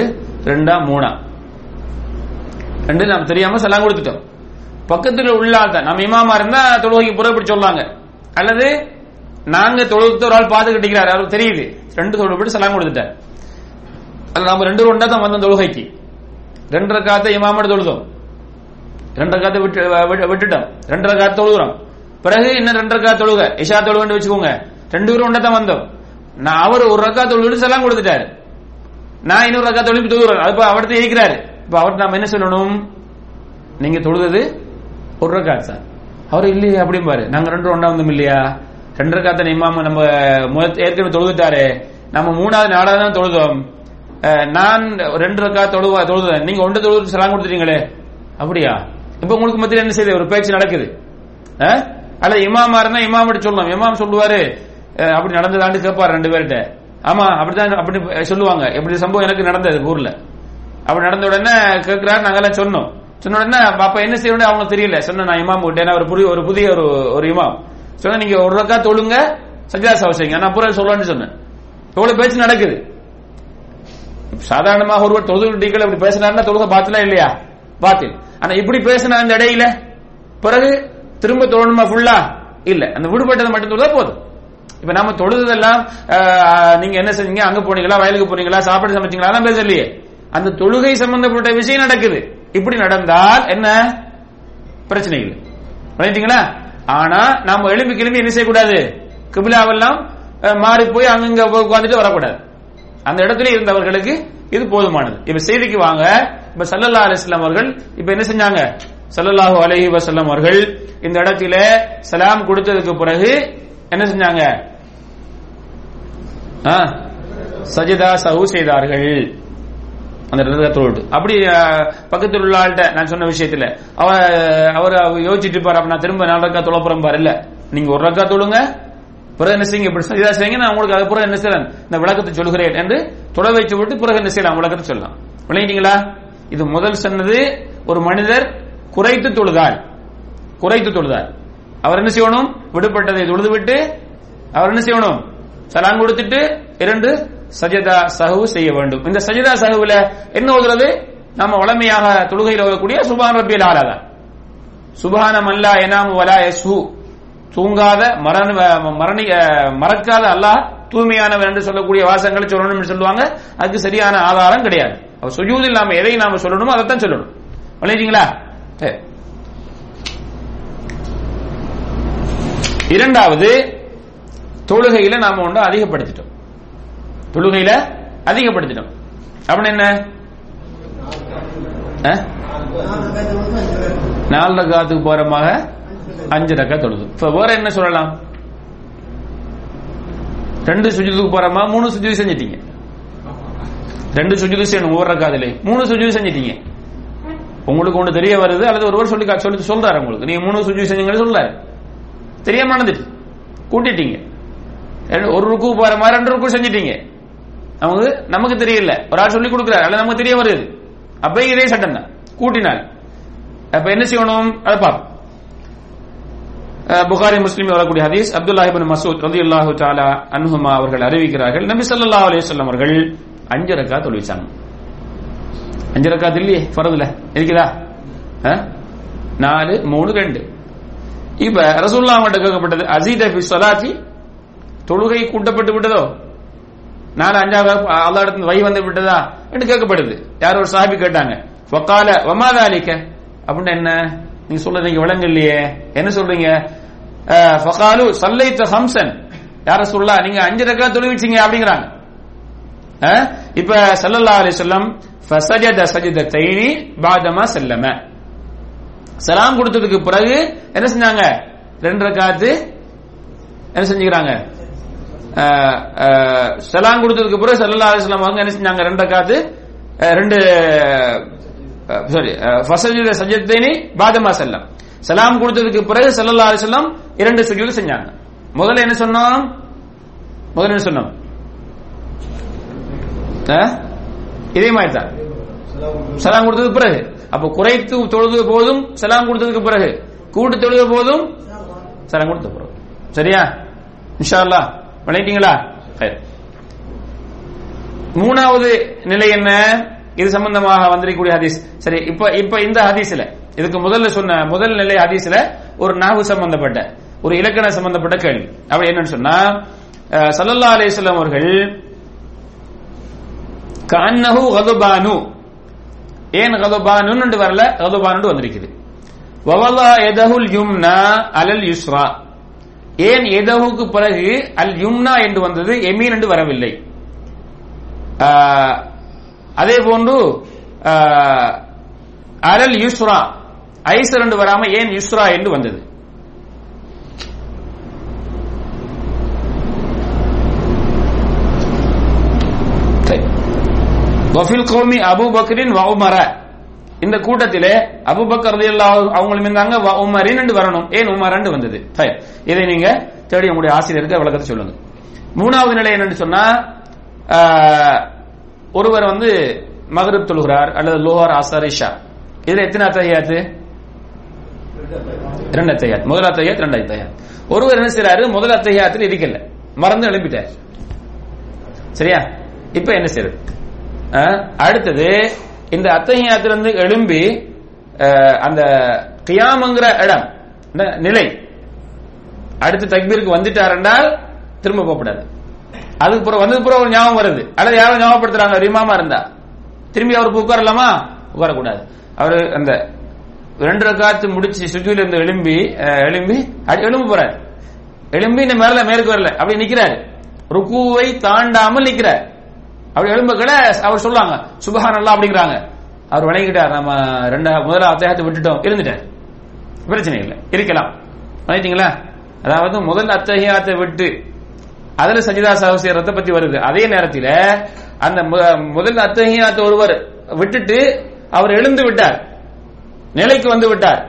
ரெண்டா மூணா? ரெண்டு நம்ம தெரியாம செல்லாம் கொடுத்துட்டோம். பக்கத்தில் உள்ளாத நம்ம இமாமா இருந்தா தொழுகைக்கு புறப்பட்டு சொல்லுவாங்க. சொல்லாங்க அல்லது நாங்க தொழுது ஒரு ஆள் பாத்துக்கிட்டிருக்கிறார் அவருக்கு தெரியுது. ரெண்டு தொழுது செல்லாம் கொடுத்துட்டார். அது நம்ம ரெண்டு ரெண்டா தான் வந்தோம் தொழுகைக்கு. ரெண்டு ரக்காத்த இமாமோட தொழுதோம். ரெண்டு காத்து விட்டு விட்டுட்டோம். ரெண்டரை காத்து தொழுகிறோம். பிறகு இன்னும் ரெண்டு காத்து தொழுக. இஷா தொழுகன்னு வச்சுக்கோங்க. ரெண்டு பேரும் ஒன்றா தான் வந்தோம். நான் அவர் ஒரு ரக்கா தொழுகிட்டு செல்லாம் கொடுத்துட்டாரு. நான் இன்னொரு ரக்கா தொழுகி தொழுகிறேன் அது இப்ப அவர்கிட்ட இருக்கிறாரு. இப்ப அவர்கிட்ட நாம என்ன சொல்லணும்? நீங்க தொழுதது ஒரு ரக்காத் சார். அவர் இல்லையே அப்படிம்பாரு நாங்க ரெண்டு ஒன்றா வந்தோம் இல்லையா? ரெண்டு ரக்காத்த இமாம நம்ம முத- ஏற்கனவே தொழுதுட்டாரு. நம்ம மூணாவது நாலாவது தான் தொழுதோம். நான் ரெண்டு ரக்கா தொழுவா தொழுதேன். நீங்க ஒன்று தொழுது சலாம் கொடுத்துட்டீங்களே. அப்படியா? இப்ப உங்களுக்கு மத்தியில் என்ன செய்யுது ஒரு பேச்சு நடக்குது. அல்ல இமாமா இருந்தா இமாம் சொல்லலாம் இமாம் சொல்லுவாரு அப்படி நடந்ததாண்டு கேட்பாரு ரெண்டு பேர்கிட்ட. ஆமா அப்படிதான் அப்படி சொல்லுவாங்க. எப்படி சம்பவம் எனக்கு நடந்தது ஊர்ல. அப்படி நடந்த உடனே கேட்கிறாரு நாங்கெல்லாம் சொன்னோம். சொன்ன உடனே பாப்பா என்ன செய்யணும் அவங்க தெரியல. சொன்ன நான் இமாம் விட்டேன் ஒரு புதிய ஒரு புதிய ஒரு ஒரு இமாம். சொன்ன நீங்க ஒரு ரக்கா தொழுங்க சஜாஸ் சவ நான் புற சொல்லணும்னு சொன்னேன். எவ்வளவு பேச்சு நடக்குது. சாதாரணமாக ஒருவர் தொழுதுகள் அப்படி பேசினாருன்னா தொழுக பாத்திலா இல்லையா? பாத்தில் ஆனா இப்படி பேசின அந்த இடையில. பிறகு திரும்ப தொழணுமா ஃபுல்லா இல்ல. அந்த விடுபட்டதை மட்டும் தொழுதா போதும். இப்ப நாம தொழுதெல்லாம் நீங்க என்ன செஞ்சீங்க? அங்க போனீங்களா? வயலுக்கு போனீங்களா? சாப்பாடு சமைச்சீங்களா? அதெல்லாம் பேசலையே அந்த தொழுகை சம்பந்தப்பட்ட விஷயம் நடக்குது. இப்படி நடந்தால் என்ன? பிரச்சனை இல்லை. பண்ணிட்டீங்களா ஆனா நாம எழும்பி கிளம்பி என்ன செய்யக்கூடாது? கிபிலாவெல்லாம் மாறி போய் அங்கங்க போய் வரக்கூடாது. அந்த இடத்துல இருந்தவர்களுக்கு இது போதுமானது. இப்ப செய்திக்கு வாங்க. இப்ப சல்லல்லா அலிஸ்லாம் அவர்கள் இப்ப என்ன செஞ்சாங்க? சல்லல்லாஹு அலஹி வசல்லம் அவர்கள் இந்த இடத்துல சலாம் கொடுத்ததுக்கு பிறகு என்ன செஞ்சாங்க? சஜிதா சஹு செய்தார்கள். அந்த ரத்தத்தோடு அப்படி பக்கத்தில் உள்ள ஆள்கிட்ட நான் சொன்ன விஷயத்துல அவர் அவர் யோசிச்சுட்டு பாரு அப்ப நான் திரும்ப நாலு ரக்கா தொழப்புறம் பாரு இல்ல நீங்க ஒரு ரக்கா தொழுங்க பிறகு என்ன செய்யுங்க? இப்படி சஜிதா செய்யுங்க நான் உங்களுக்கு அது பிறகு என்ன செய்யறேன்? இந்த விளக்கத்தை சொல்கிறேன் என்று தொட வைத்து விட்டு பிறகு என்ன செய்யலாம்? விளக்கத்தை சொல்லலாம். விளங்கிட்டீங்களா? இது முதல் சொன்னது ஒரு மனிதர் குறைத்து தொழுதால் குறைத்து தொழுதார் அவர் என்ன செய்யணும்? விடுபட்டதை தொழுது விட்டு அவர் என்ன செய்யணும்? சலாம் கொடுத்துட்டு இரண்டு சஜதா சஹு செய்ய வேண்டும். இந்த சஜதா சஹுல என்ன ஓதுறது? நம்ம வளமையாக தொழுகையில் ஓதக்கூடிய சுபான் ரபியல் ஆலாதான் சுபான அல்லா எனாமு வலா யஸ்ஹு தூங்காத மரண மரணி மறக்காத அல்லாஹ் தூய்மையானவன் என்று சொல்லக்கூடிய வாசங்களை சொல்லணும் என்று சொல்லுவாங்க. அதுக்கு சரியான ஆதாரம் கிடையாது. அவர் சுஜூதில் நாம எதை நாம சொல்லணுமோ அதைத்தான் சொல்லணும். விளையாட்டீங்களா சரி. இரண்டாவது தொழுகையில நாம ஒன்று அதிகப்படுத்திட்டோம். தொழுகையில அதிகப்படுத்திட்டோம். அப்படின்னு என்ன? நாலு ரக்காத்துக்கு போறமாக அஞ்சு ரக்கா தொழுது. இப்ப வேற என்ன சொல்லலாம்? ரெண்டு சுஜிதுக்கு போறமா? மூணு சுஜிது செஞ்சிட்டீங்க. ரெண்டு சுஜிது செய்யணும் ஒவ்வொரு ரக்காதுல மூணு சுஜிது செஞ்சிட்டீங்க. உங்களுக்கு ஒண்ணு தெரிய வருது அல்லது ஒருவர் சொல்லி சொல்லி சொல்றாரு உங்களுக்கு. நீங்க மூணு சுஜிது செஞ்சீங்கன்னு சொல்றாரு. தெரியாம நடந்துட்டு கூட்டிட்டீங்க ஒரு ருக்கு போற மாதிரி ரெண்டு ருக்கு செஞ்சிட்டீங்க. நமக்கு நமக்கு தெரியல. ஒரு ஆள் சொல்லி கொடுக்குறாரு அல்ல நமக்கு தெரிய வருது. அப்ப இதே சட்டம் தான். கூட்டினால். அப்ப என்ன செய்யணும்? அதை பார்ப்போம். புகாரி முஸ்லீம் வரக்கூடிய ஹதீஸ் அப்துல்லாஹி இப்னு மசூத் ரலியல்லாஹு தாலா அன்ஹுமா அவர்கள் அறிவிக்கிறார்கள். நபி சல்லா அலைஹி வஸல்லம் அவர்கள் அஞ்சு ரக்கா தொழுவிச்சாங்க. அஞ்சு ரக்கா இல்லையே ஃபர்துல. இருக்குதா? நாலு மூணு ரெண்டு. இப்ப ரசூல்லா அவங்கள்ட்ட கேட்கப்பட்டது அசீத ஃபி தொழுகை கூட்டப்பட்டு விட்டதோ? நாலு அஞ்சாவது அல்லாஹ் இடத்துல வை வந்து விட்டதா? என்று கேட்கப்படுது. யார் ஒரு சாஹிபி கேட்டாங்க. வக்கால வமாதாலிக்க அப்படின்னா என்ன? நீங்க சொல்றது நீங்க விளங்க இல்லையே என்ன சொல்றீங்க? ஃபகாலு சல்லைத்த ஹம்சன். யார சொல்லா நீங்க அஞ்சு ரக்கா தொழுவிச்சீங்க அப்படிங்கிறாங்க. இப்ப சல்லல்லா அலி சொல்லம் ஃபசஜத சஜதத்தைனி பாதமா செல்லம. சலாம் கொடுத்ததுக்கு பிறகு என்ன செஞ்சாங்க? ரெண்டு ரக்காத்து என்ன செஞ்சுக்கிறாங்க? சலாம் கொடுத்ததுக்கு பிறகு சல்லல்லா அலிஸ்லாம் அவங்க என்ன செஞ்சாங்க? ரெண்டு ரக்காத்து ரெண்டு சாரி ஃபசஜத சஜதத்தைனி பாதமா செல்லம். சலாம் கொடுத்ததுக்கு பிறகு செல்லல்லா செல்லம் இரண்டு சுஜூல் செஞ்சாங்க. முதல்ல என்ன சொன்னோம்? முதல்ல என்ன சொன்னோம்? இதே மாதிரி தான் சலாம் கொடுத்ததுக்கு பிறகு. அப்ப குறைத்து தொழுது போதும் சலாம் கொடுத்ததுக்கு பிறகு. கூட்டு தொழுது போதும் சலாம் கொடுத்த பிறகு. சரியா? இன்ஷா அல்லாஹ் விளையிட்டீங்களா மூணாவது நிலை என்ன? இது சம்பந்தமாக வந்திருக்கக்கூடிய ஹதீஸ். சரி இப்ப இப்ப இந்த ஹதீஸ்ல இதுக்கு முதல்ல சொன்ன முதல் நிலை ஹதீஸ்ல ஒரு நாகு சம்பந்தப்பட்ட ஒரு இலக்கண சம்பந்தப்பட்ட கேள்வி. அப்படி என்னன்னு சொன்னா அஹ், அலிஸ்லாம் அவர்கள் கண்ணஹு கதுபானு. ஏன் கதுபானு வரல? கதுபானு வந்திருக்குது. வவலா எதஹுல் யும்னா அலல் யுஸ்ரா. ஏன் எதஹுக்கு பிறகு அல் யும்னா என்று வந்தது எமீன் என்று வரவில்லை. ஆஹ், அதே போன்று ஆஹ், அலல் யுஸ்ரா ஐசர் என்று வராம ஏன் யுஸ்ரா என்று வந்தது? வஃபில் கோமி அபு பக்ரின் வ இந்த கூட்டத்திலே அபு பக்கர் அவங்களும் இருந்தாங்க வ உமரின் என்று வரணும். ஏன் உமரன் வந்தது? இதை நீங்க தேடி உங்களுடைய ஆசிரியருக்கு விளக்கத்தை சொல்லுங்க. மூணாவது நிலை என்னன்னு சொன்னா ஒருவர் வந்து மகரப் தொழுகிறார் அல்லது லோஹார் அசர் இஷா. இதுல எத்தனை அத்தையாத்து ரெண்டு அத்தையாத் முதல் அத்தையாத் ரெண்டு அத்தையாத் ஒருவர் என்ன செய்யறாரு முதல் அத்தையாத்துல இருக்கல மறந்து எழுப்பிட்டார் சரியா? இப்ப என்ன செய்யறது அடுத்தது இந்த அத்தகையாத்திலிருந்து எழும்பி அஹ், அந்த கியாமங்கிற இடம் இந்த நிலை அடுத்து தக்பீருக்கு வந்துட்டார் என்றால் திரும்ப போகக்கூடாது அதுக்கு பிறகு வந்தது பிறகு ஒரு ஞாபகம் வருது. அல்லது யாரும் ஞாபகப்படுத்துறாங்க ரிமாமா இருந்தா. திரும்பி அவருக்கு உட்காரலாமா உட்காரக்கூடாது அவரு அந்த ரெண்டு ரக்காத்து முடிச்சு சுஜூல இருந்து எழும்பி அஹ், எழும்பி போறாரு. எழும்பி இந்த மேல மேற்கு வரல. அப்படி நிக்கிறாரு. ருக்குவை தாண்டாமல் நிக்கிறார். அப்படி எழும்ப கூட அவர் சொல்லுவாங்க சுபஹான் அல்லா அப்படிங்கிறாங்க. அவர் வணங்கிட்டார். நம்ம ரெண்டா முதல்ல அத்தியாயத்தை விட்டுட்டோம். இருந்துட்டார் பிரச்சனை இல்லை. இருக்கலாம். வணங்கிட்டீங்களா அதாவது முதல் அத்தகையாத்தை விட்டு அதுல சஜிதா சகசியரத்தை பத்தி வருது. அதே நேரத்தில் அந்த முதல் அத்தகையாத்த ஒருவர் விட்டுட்டு அவர் எழுந்து விட்டார். நிலைக்கு வந்து விட்டார்.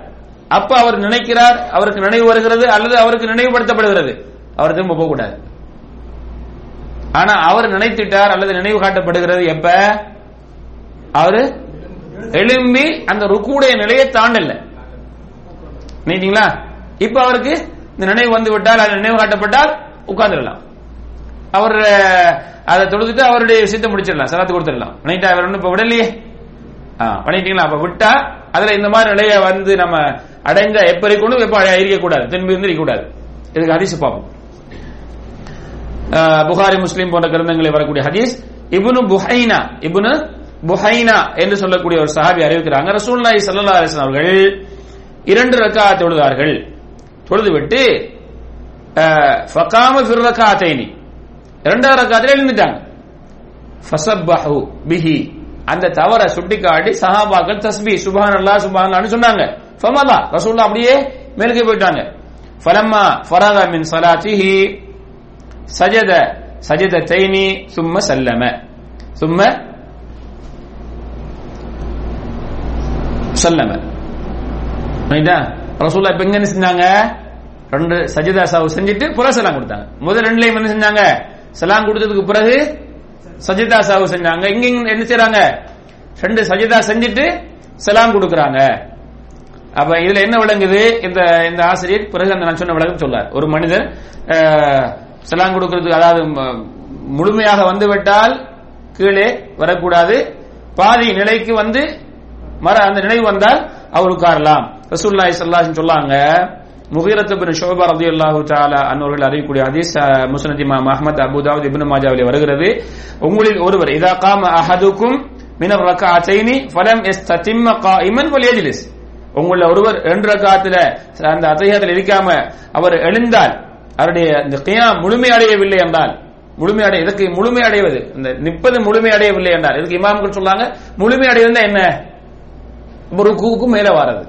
அப்ப அவர் நினைக்கிறார் அவருக்கு நினைவு வருகிறது அல்லது அவருக்கு நினைவுபடுத்தப்படுகிறது. அவர் திரும்ப போக கூடாது ஆனா அவர் நினைத்துட்டார் அல்லது நினைவு காட்டப்படுகிறது எப்ப? அவரு எழும்பி அந்த ருக்குடைய நிலையை தாண்டல. நீங்களா இப்ப அவருக்கு இந்த நினைவு வந்து விட்டால் அது நினைவு காட்டப்பட்டால் உட்கார்ந்துடலாம். அவர் அதை தொழுதுட்டு அவருடைய விஷயத்தை முடிச்சிடலாம் சலாத்து கொடுத்துடலாம். பண்ணிட்டா அவர் ஒன்றும் இப்ப விடலையே. பண்ணிட்டீங்களா? அப்ப விட்டா அதுல இந்த மாதிரி நிலைய வந்து நம்ம அடைந்த எப்படி இருக்கணும் எப்ப இருக்க கூடாது திரும்பி இருந்து இருக்க கூடாது இதுக்கு ஹதீஸ் பார்ப்போம். புகாரி முஸ்லீம் போன்ற கிரந்தங்களை வரக்கூடிய ஹதீஸ். இபுனு புஹைனா இபுனு புஹைனா என்று சொல்லக்கூடிய ஒரு சஹாபி அறிவிக்கிறாங்க. ரசூல்லாய் சல்லா அலைஹி அவர்கள் இரண்டு ரக்கா தொழுதார்கள். தொழுதுவிட்டு ஃபகாம ஃபிர் ரக்காத்தைனி. இரண்டாவது ரக்காத்துல எழுந்துட்டாங்க. ஃபசப்பஹு பிஹி. அந்த தவற சுட்டிக்காட்டி சஹாபாக்கள் தஸ்பி சுபான் அல்லா சுபான் சொன்னாங்க. ஃபமலா ரசூல்லா அப்படியே மேலுக்கு போயிட்டாங்க. ஃபலம்மா ஃபரக மின் சலாத்திஹி. சஜத சஜதத்தைனி சும்ம சல்லம. சும்ம சல்லம. ரைட்டா? ரசூல்லா இப்ப எங்க என்ன செஞ்சாங்க? ரெண்டு சஜிதா சாவு செஞ்சுட்டு புற சலாம் கொடுத்தாங்க. முதல் ரெண்டுலையும் என்ன செஞ்சாங்க? சலாம் கொடுத்ததுக்கு பிறகு சஜிதா சாவு செஞ்சாங்க. இங்க என்ன செய்யறாங்க ரெண்டு சஜிதா செஞ்சுட்டு சலாம் கொடுக்கறாங்க. அப்ப இதுல என்ன விளங்குது? இந்த இந்த ஆசிரியர் பிறகு அந்த நான் சொன்ன விளக்கம் சொல்ல ஒரு மனிதர் சலாம் கொடுக்கறதுக்கு அதாவது முழுமையாக வந்து விட்டால் கீழே வரக்கூடாது. பாதி நிலைக்கு வந்து மர அந்த நினைவு வந்தால் அவர் உட்காரலாம் ரசூல்லாய் ஸல்லல்லாஹு சொல்லாங்க முகீரத் பின் ஷுபா ரலியல்லாஹு தஆலா அன்னவர்கள் அறியக்கூடிய ஹதீஸ் அஹ், முஸ்னத் இமாம் அஹ்மத் அபூ இப்னு மாஜாவிலே வருகிறது. உங்களில் ஒருவர் இதா காம அஹதுக்கும் மின ரக்அத்தைனி ஃபலம் யஸ்ததிம்ம காயிமன் வலியஜ்லிஸ். உங்கள ஒருவர் ரெண்டு ரக்காத்துல அந்த அத்தஹியாத்தில் இருக்காம அவர் எழுந்தால் அவருடைய இந்த கியாம் முழுமையடையவில்லை என்றால் முழுமையடை இதற்கு முழுமையடைவது இந்த நிப்பது முழுமையடையவில்லை என்றால் இதுக்கு இமாம்கள் சொல்லாங்க முழுமையடைவதுன்னா என்ன? ஒரு ருக்குவுக்கு மேல வாரது.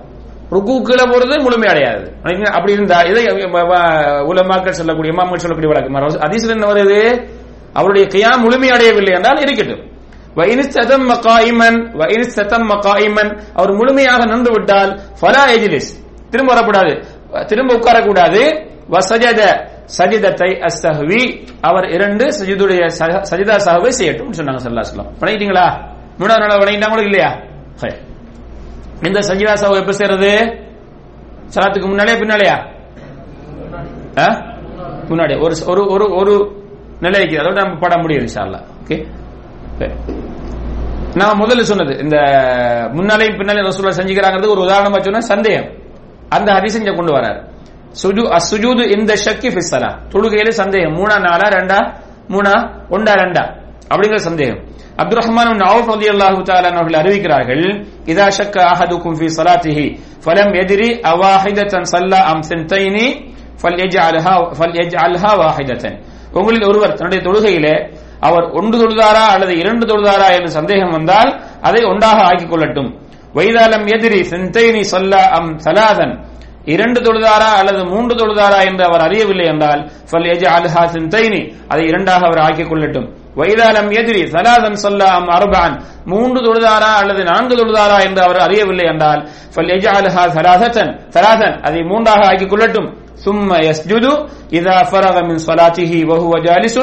ருக்கு கீழே போறது முழுமை அடையாது. அப்படி இருந்தா இதை உலமாக்கள் சொல்லக்கூடிய இமாம்கள் சொல்லக்கூடிய வழக்கு. அதிசல் என்ன வருது? அவருடைய கியாம் முழுமை அடையவில்லை என்றால் இருக்கட்டும். வைனிஸ்ததம் மகாயிமன் வைனிஸ்ததம் மகாயிமன் அவர் முழுமையாக நின்று விட்டால் ஃபலா எஜிலிஸ் திரும்ப வரக்கூடாது. திரும்ப உட்காரக்கூடாது. வசஜத சஜிதத்தை அஸ்தஹ்வி அவர் இரண்டு சஜிதுடைய சஜிதா சஹவை செய்யட்டும் சொன்னாங்க சல்லாஸ்லாம் பண்ணிட்டீங்களா மூணாவது நாள் பண்ணிட்டாங்களோ இல்லையா? ஹை. இந்த சஜிதா சாவு எப்ப செய்யறது? சலாத்துக்கு முன்னாடியா பின்னாடியா? ஆ? முன்னாடி. ஒரு ஒரு ஒரு ஒரு நிலைக்கு. அதோட நம்ம பட முடியும் இன்ஷா ஓகே நான் முதல்ல சொன்னது இந்த முன்னாலையும் பின்னாலையும் ரசூல்லா செஞ்சுக்கிறாங்கிறது ஒரு உதாரணமா சொன்னா சந்தேகம். அந்த ஹதீஸ் இங்க கொண்டு வராரு. சுஜு அசுஜூது இந்த ஷக்கி ஃபிஸ்ஸலா தொழுகையில சந்தேகம். மூணா நாலா ரெண்டா? மூணா? ஒண்டா ரெண்டா? அப்படிங்கிற சந்தேகம். அப்துல் ரஹ்மான் பின் அவுஃப் ரலியல்லாஹு தஆலா அவர்கள் அறிவிக்கிறார்கள் இதா ஷக்க அஹதுக்கும் ஃபீ சலாத்திஹி ஃபலம் யத்ரி அவாஹிதத்தன் சல்லா அம் சின்தைனி ஃபல்யஜ்அல்ஹா ஃபல்யஜ்அல்ஹா வாஹிதத்தன். உங்களில் ஒருவர் தன்னுடைய தொழுகையிலே அவர் ஒன்று தொழுதாரா அல்லது இரண்டு தொழுதாரா என்று சந்தேகம் வந்தால் அதை ஒன்றாக ஆக்கிக் கொள்ளட்டும். வைதாலம் எதிரி சிந்தைனி சொல்ல அம் சலாதன். இரண்டு தொழுதாரா அல்லது மூன்று தொழுதாரா என்று அவர் அறியவில்லை என்றால் ஃபல் எஜ் அல்ஹா சிந்தைனி அதை இரண்டாக அவர் ஆக்கிக் கொள்ளட்டும். வைதாலம் எதிரி சலாதன் சொல்ல அம் அர்பான் மூன்று தொழுதாரா அல்லது நான்கு தொழுதாரா என்று அவர் அறியவில்லை என்றால் ஃபல் எஜ் அல்ஹா சலாசத்தன் சலாசன் அதை மூன்றாக ஆக்கிக் கொள்ளட்டும் ثم يسجد إذا فرغ من صلاته وهو جالس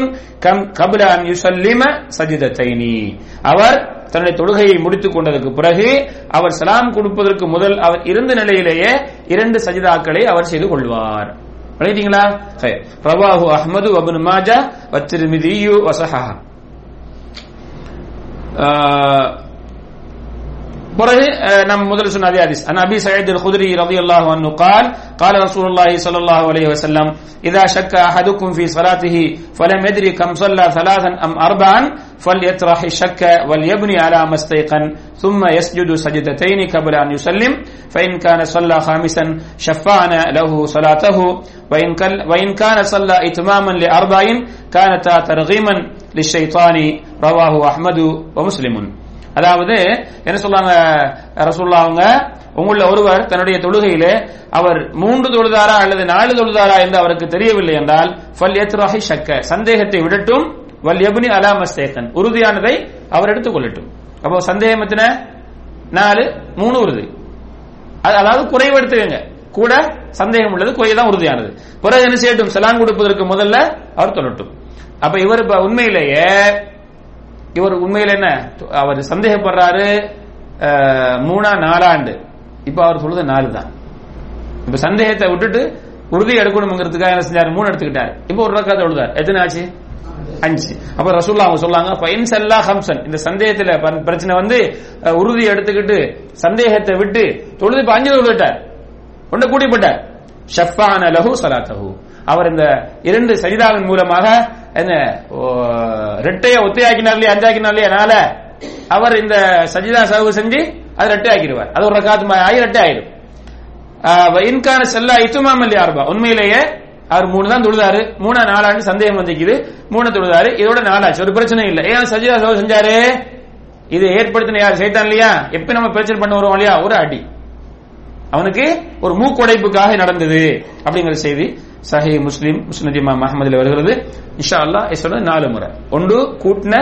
كم قبل أن يسلم سجدتين அவர் தன்னுடைய தொழுகையை முடித்துக் கொண்டதற்கு பிறகு அவர் சலாம் கொடுப்பதற்கு முதல் அவர் இருந்த நிலையிலேயே இரண்டு சஜிதாக்களை அவர் செய்து கொள்வார் விளையாட்டீங்களா ரவாஹு அஹ்மது வபுன் மாஜா வத்திருமிதியு வசஹா பிறகு அஹ், நம் முதல் சொன்ன அதே ஹதீஸ் அன் அபி சயீத் الخدري رضي الله عنه قال قال رسول الله صلى الله عليه وسلم اذا شك احدكم في صلاته فلم يدري كم صلى ثلاثا ام اربعا فليطرح الشك وليبني على ما استيقن ثم يسجد سجدتين قبل ان يسلم فان كان صلى خامسا شفعنا له صلاته وان كان وان كان صلى اتماما لاربع كانتا ترغيما للشيطان رواه احمد ومسلم அதாவது என்ன சொல்றாங்க ரசூல்லா அவங்க உங்கள ஒருவர் தன்னுடைய தொழுகையிலே அவர் மூன்று தொழுதாரா அல்லது நாலு தொழுதாரா என்று அவருக்கு தெரியவில்லை என்றால் ஃபல் எத்ராஹி ஷக்க. சந்தேகத்தை விடட்டும். வல் எபுனி அலாமஸ்தேகன் உறுதியானதை அவர் எடுத்துக் கொள்ளட்டும். அப்போ சந்தேகம் எத்தனை? நாலு மூணு உறுதி. அது- அதாவது குறைவு எடுத்துக்கங்க. கூட சந்தேகம் உள்ளது குறை தான் உறுதியானது. பிறகு என்ன செய்யட்டும்? செலான் கொடுப்பதற்கு முதல்ல அவர் சொல்லட்டும் அப்ப இவர் இப்ப உண்மையிலேயே இவர் உண்மையில் என்ன? அவர் சந்தேகப்படுறாரு மூணா நாலாண்டு இப்ப அவர் சொல்றது நாலு தான் இப்ப சந்தேகத்தை விட்டுட்டு உறுதி எடுக்கணுங்கிறதுக்காக என்ன செஞ்சாரு? மூணு எடுத்துக்கிட்டாரு. இப்ப ஒரு ரக்காத்த எழுதார் எத்தனை ஆச்சு? அஞ்சு. அப்ப ரசூல்லா அவங்க சொல்லாங்க பயன் செல்லா ஹம்சன். இந்த சந்தேகத்துல பிரச்சனை வந்து உறுதி எடுத்துக்கிட்டு சந்தேகத்தை விட்டு தொழுது இப்ப அஞ்சு தொழுதுட்டார் ஒன்று கூட்டிப்பட்டார். ஷஃபான லஹு சலாத்தஹு. அவர் இந்த இரண்டு சரிதாவின் மூலமாக என்ன ஓ, ரெட்டைய ஒத்தையாக்கினார் அஞ்சாக்கினார் இல்லையா அதனால அவர் இந்த சஜிதா சகவு செஞ்சு அது ரெட்டை ஆக்கிடுவார் அது ஒரு ரக்காத்து ஆகி ரெட்டை ஆயிடும் இன்கான செல்லா இத்துமாம் இல்லையா உண்மையிலேயே அவர் மூணு தான் தொழுதாரு. மூணா நாலாண்டு சந்தேகம் வந்துக்குது. மூணு தொழுதாரு. இதோட நாலாச்சு ஒரு பிரச்சனை இல்லை. ஏன் சஜிதா சகவு செஞ்சாரு? இது ஏற்படுத்தின யார்? சைத்தான் இல்லையா? எப்ப நம்ம பிரச்சனை பண்ண வருவோம் இல்லையா? ஒரு அடி. அவனுக்கு ஒரு மூக்குடைப்புக்காக நடந்தது அப்படிங்கிற செய்தி சஹி முஸ்லீம் முஸ்லிம் இமாம் அஹமதுல வருகிறது. இன்ஷா அல்லாஹ் இது சொன்னது நாலு முறை. ஒன்று கூட்டின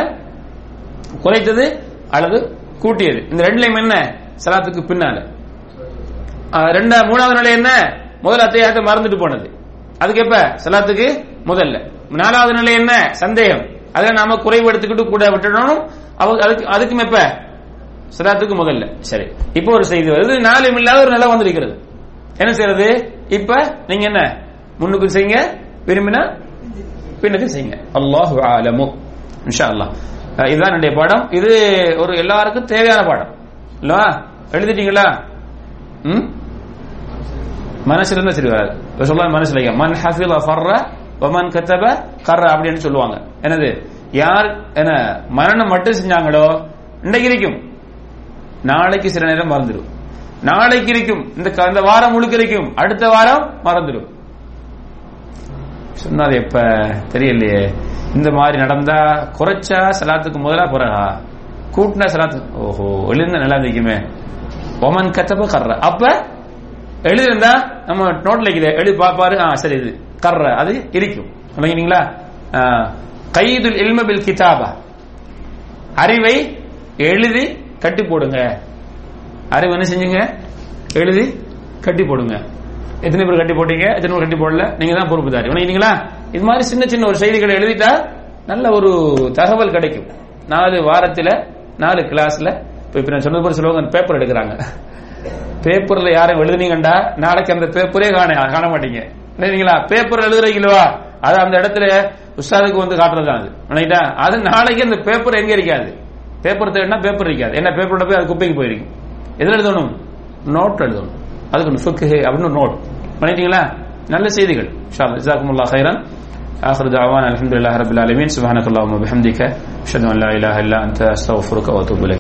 குறைத்தது அல்லது கூட்டியது. இந்த ரெண்டுலையும் என்ன? சலாத்துக்கு பின்னால. ரெண்ட ரெண்டா மூணாவது நிலை என்ன? முதல் அத்தியாயத்தை மறந்துட்டு போனது. அதுக்கு எப்ப? சலாத்துக்கு முதல்ல. நாலாவது நிலை என்ன? சந்தேகம். அதுல நாம குறைவு எடுத்துக்கிட்டு கூட விட்டுடணும். அதுக்கு அதுக்கும் எப்ப? சலாத்துக்கு முதல்ல. சரி. இப்போ ஒரு செய்தி வருது. நாளையும் இல்லாத ஒரு நிலை வந்திருக்கிறது. என்ன செய்யறது? இப்ப நீங்க என்ன? முன்னுக்கு செய்யுங்க. விரும்பினா பின்னுக்கு செய்யுங்க. அல்லாஹு ஆலமு இன்ஷா அல்லாஹ் இதுதான் என்னுடைய பாடம். இது ஒரு எல்லாருக்கும் தேவையான பாடம். இல்லவா? எழுதிட்டீங்களா? ம்? மனசுல இருந்தா சரி வராது. சொல்லுவாங்க மனசுல மன் ஹஃபில் ஃபர்ர வமன் கத்தப கர்ற அப்படின்னு சொல்லுவாங்க. என்னது? யார் என்ன மரணம் மட்டும் செஞ்சாங்களோ இன்றைக்கு இருக்கும் நாளைக்கு சில நேரம் மறந்துடும். நாளைக்கு இருக்கும். இந்த க- இந்த வாரம் முழுக்க இருக்கும். அடுத்த வாரம் மறந்துடும். சொன்னாது எப்ப? தெரியலையே. இந்த மாதிரி நடந்தா குறைச்சா சலாத்துக்கு முதலா பிறகா கூட்டினா சலாத்து ஓஹோ எழுந்த நல்லா இருக்குமே ஒமன் கத்தப்ப கர்ற. அப்ப எழுதிருந்தா நம்ம நோட்ல இருக்குது. எழுதி பாப்பாரு. ஆ சரி இது கர்ற. அது இருக்கும். விளங்கினீங்களா கைதுல் இல்மபில் கிதாபா. அறிவை எழுதி கட்டி போடுங்க. அறிவு என்ன செஞ்சுங்க? எழுதி கட்டி போடுங்க. எத்தனை பேர் கட்டி போட்டீங்க? எத்தனை பேர் கட்டி போடல? நீங்க தான் பொறுப்புதாரி. இல்லைங்களா இது மாதிரி சின்ன சின்ன ஒரு செய்திகளை எழுதிட்டா நல்ல ஒரு தகவல் கிடைக்கும். நாலு வாரத்துல நாலு கிளாஸ்ல இப்ப இப்ப நான் சொன்னது போல சொல்லுவாங்க பேப்பர் எடுக்கிறாங்க. பேப்பர்ல யாரும் எழுதுனீங்கண்டா? நாளைக்கு அந்த பேப்பரே காண காண மாட்டீங்க. இல்லைங்களா பேப்பர் எழுதுறீங்களா? அது அந்த இடத்துல உஸ்தாதுக்கு வந்து காட்டுறது தான் அது அது நாளைக்கு அந்த பேப்பர் எங்க இருக்காது. பேப்பர் தேடினா பேப்பர் இருக்காது என்ன பேப்பரோட போய் அது குப்பைக்கு போயிருக்கும் எதுல எழுதணும் நோட் எழுதணும் அதுக்கு ஃபுக்கு அப்படின்னு நோட் பண்ணிட்டீங்களா நல்ல செய்திகள் இன்ஷா அல்லாஹ் ஜஸாக்குமுல்லாஹ் ஹைரன் آخر دعوانا الحمد لله رب العالمين سبحانك اللهم وبحمدك أشهد أن لا إله إلا أنت أستغفرك وأتوب إليك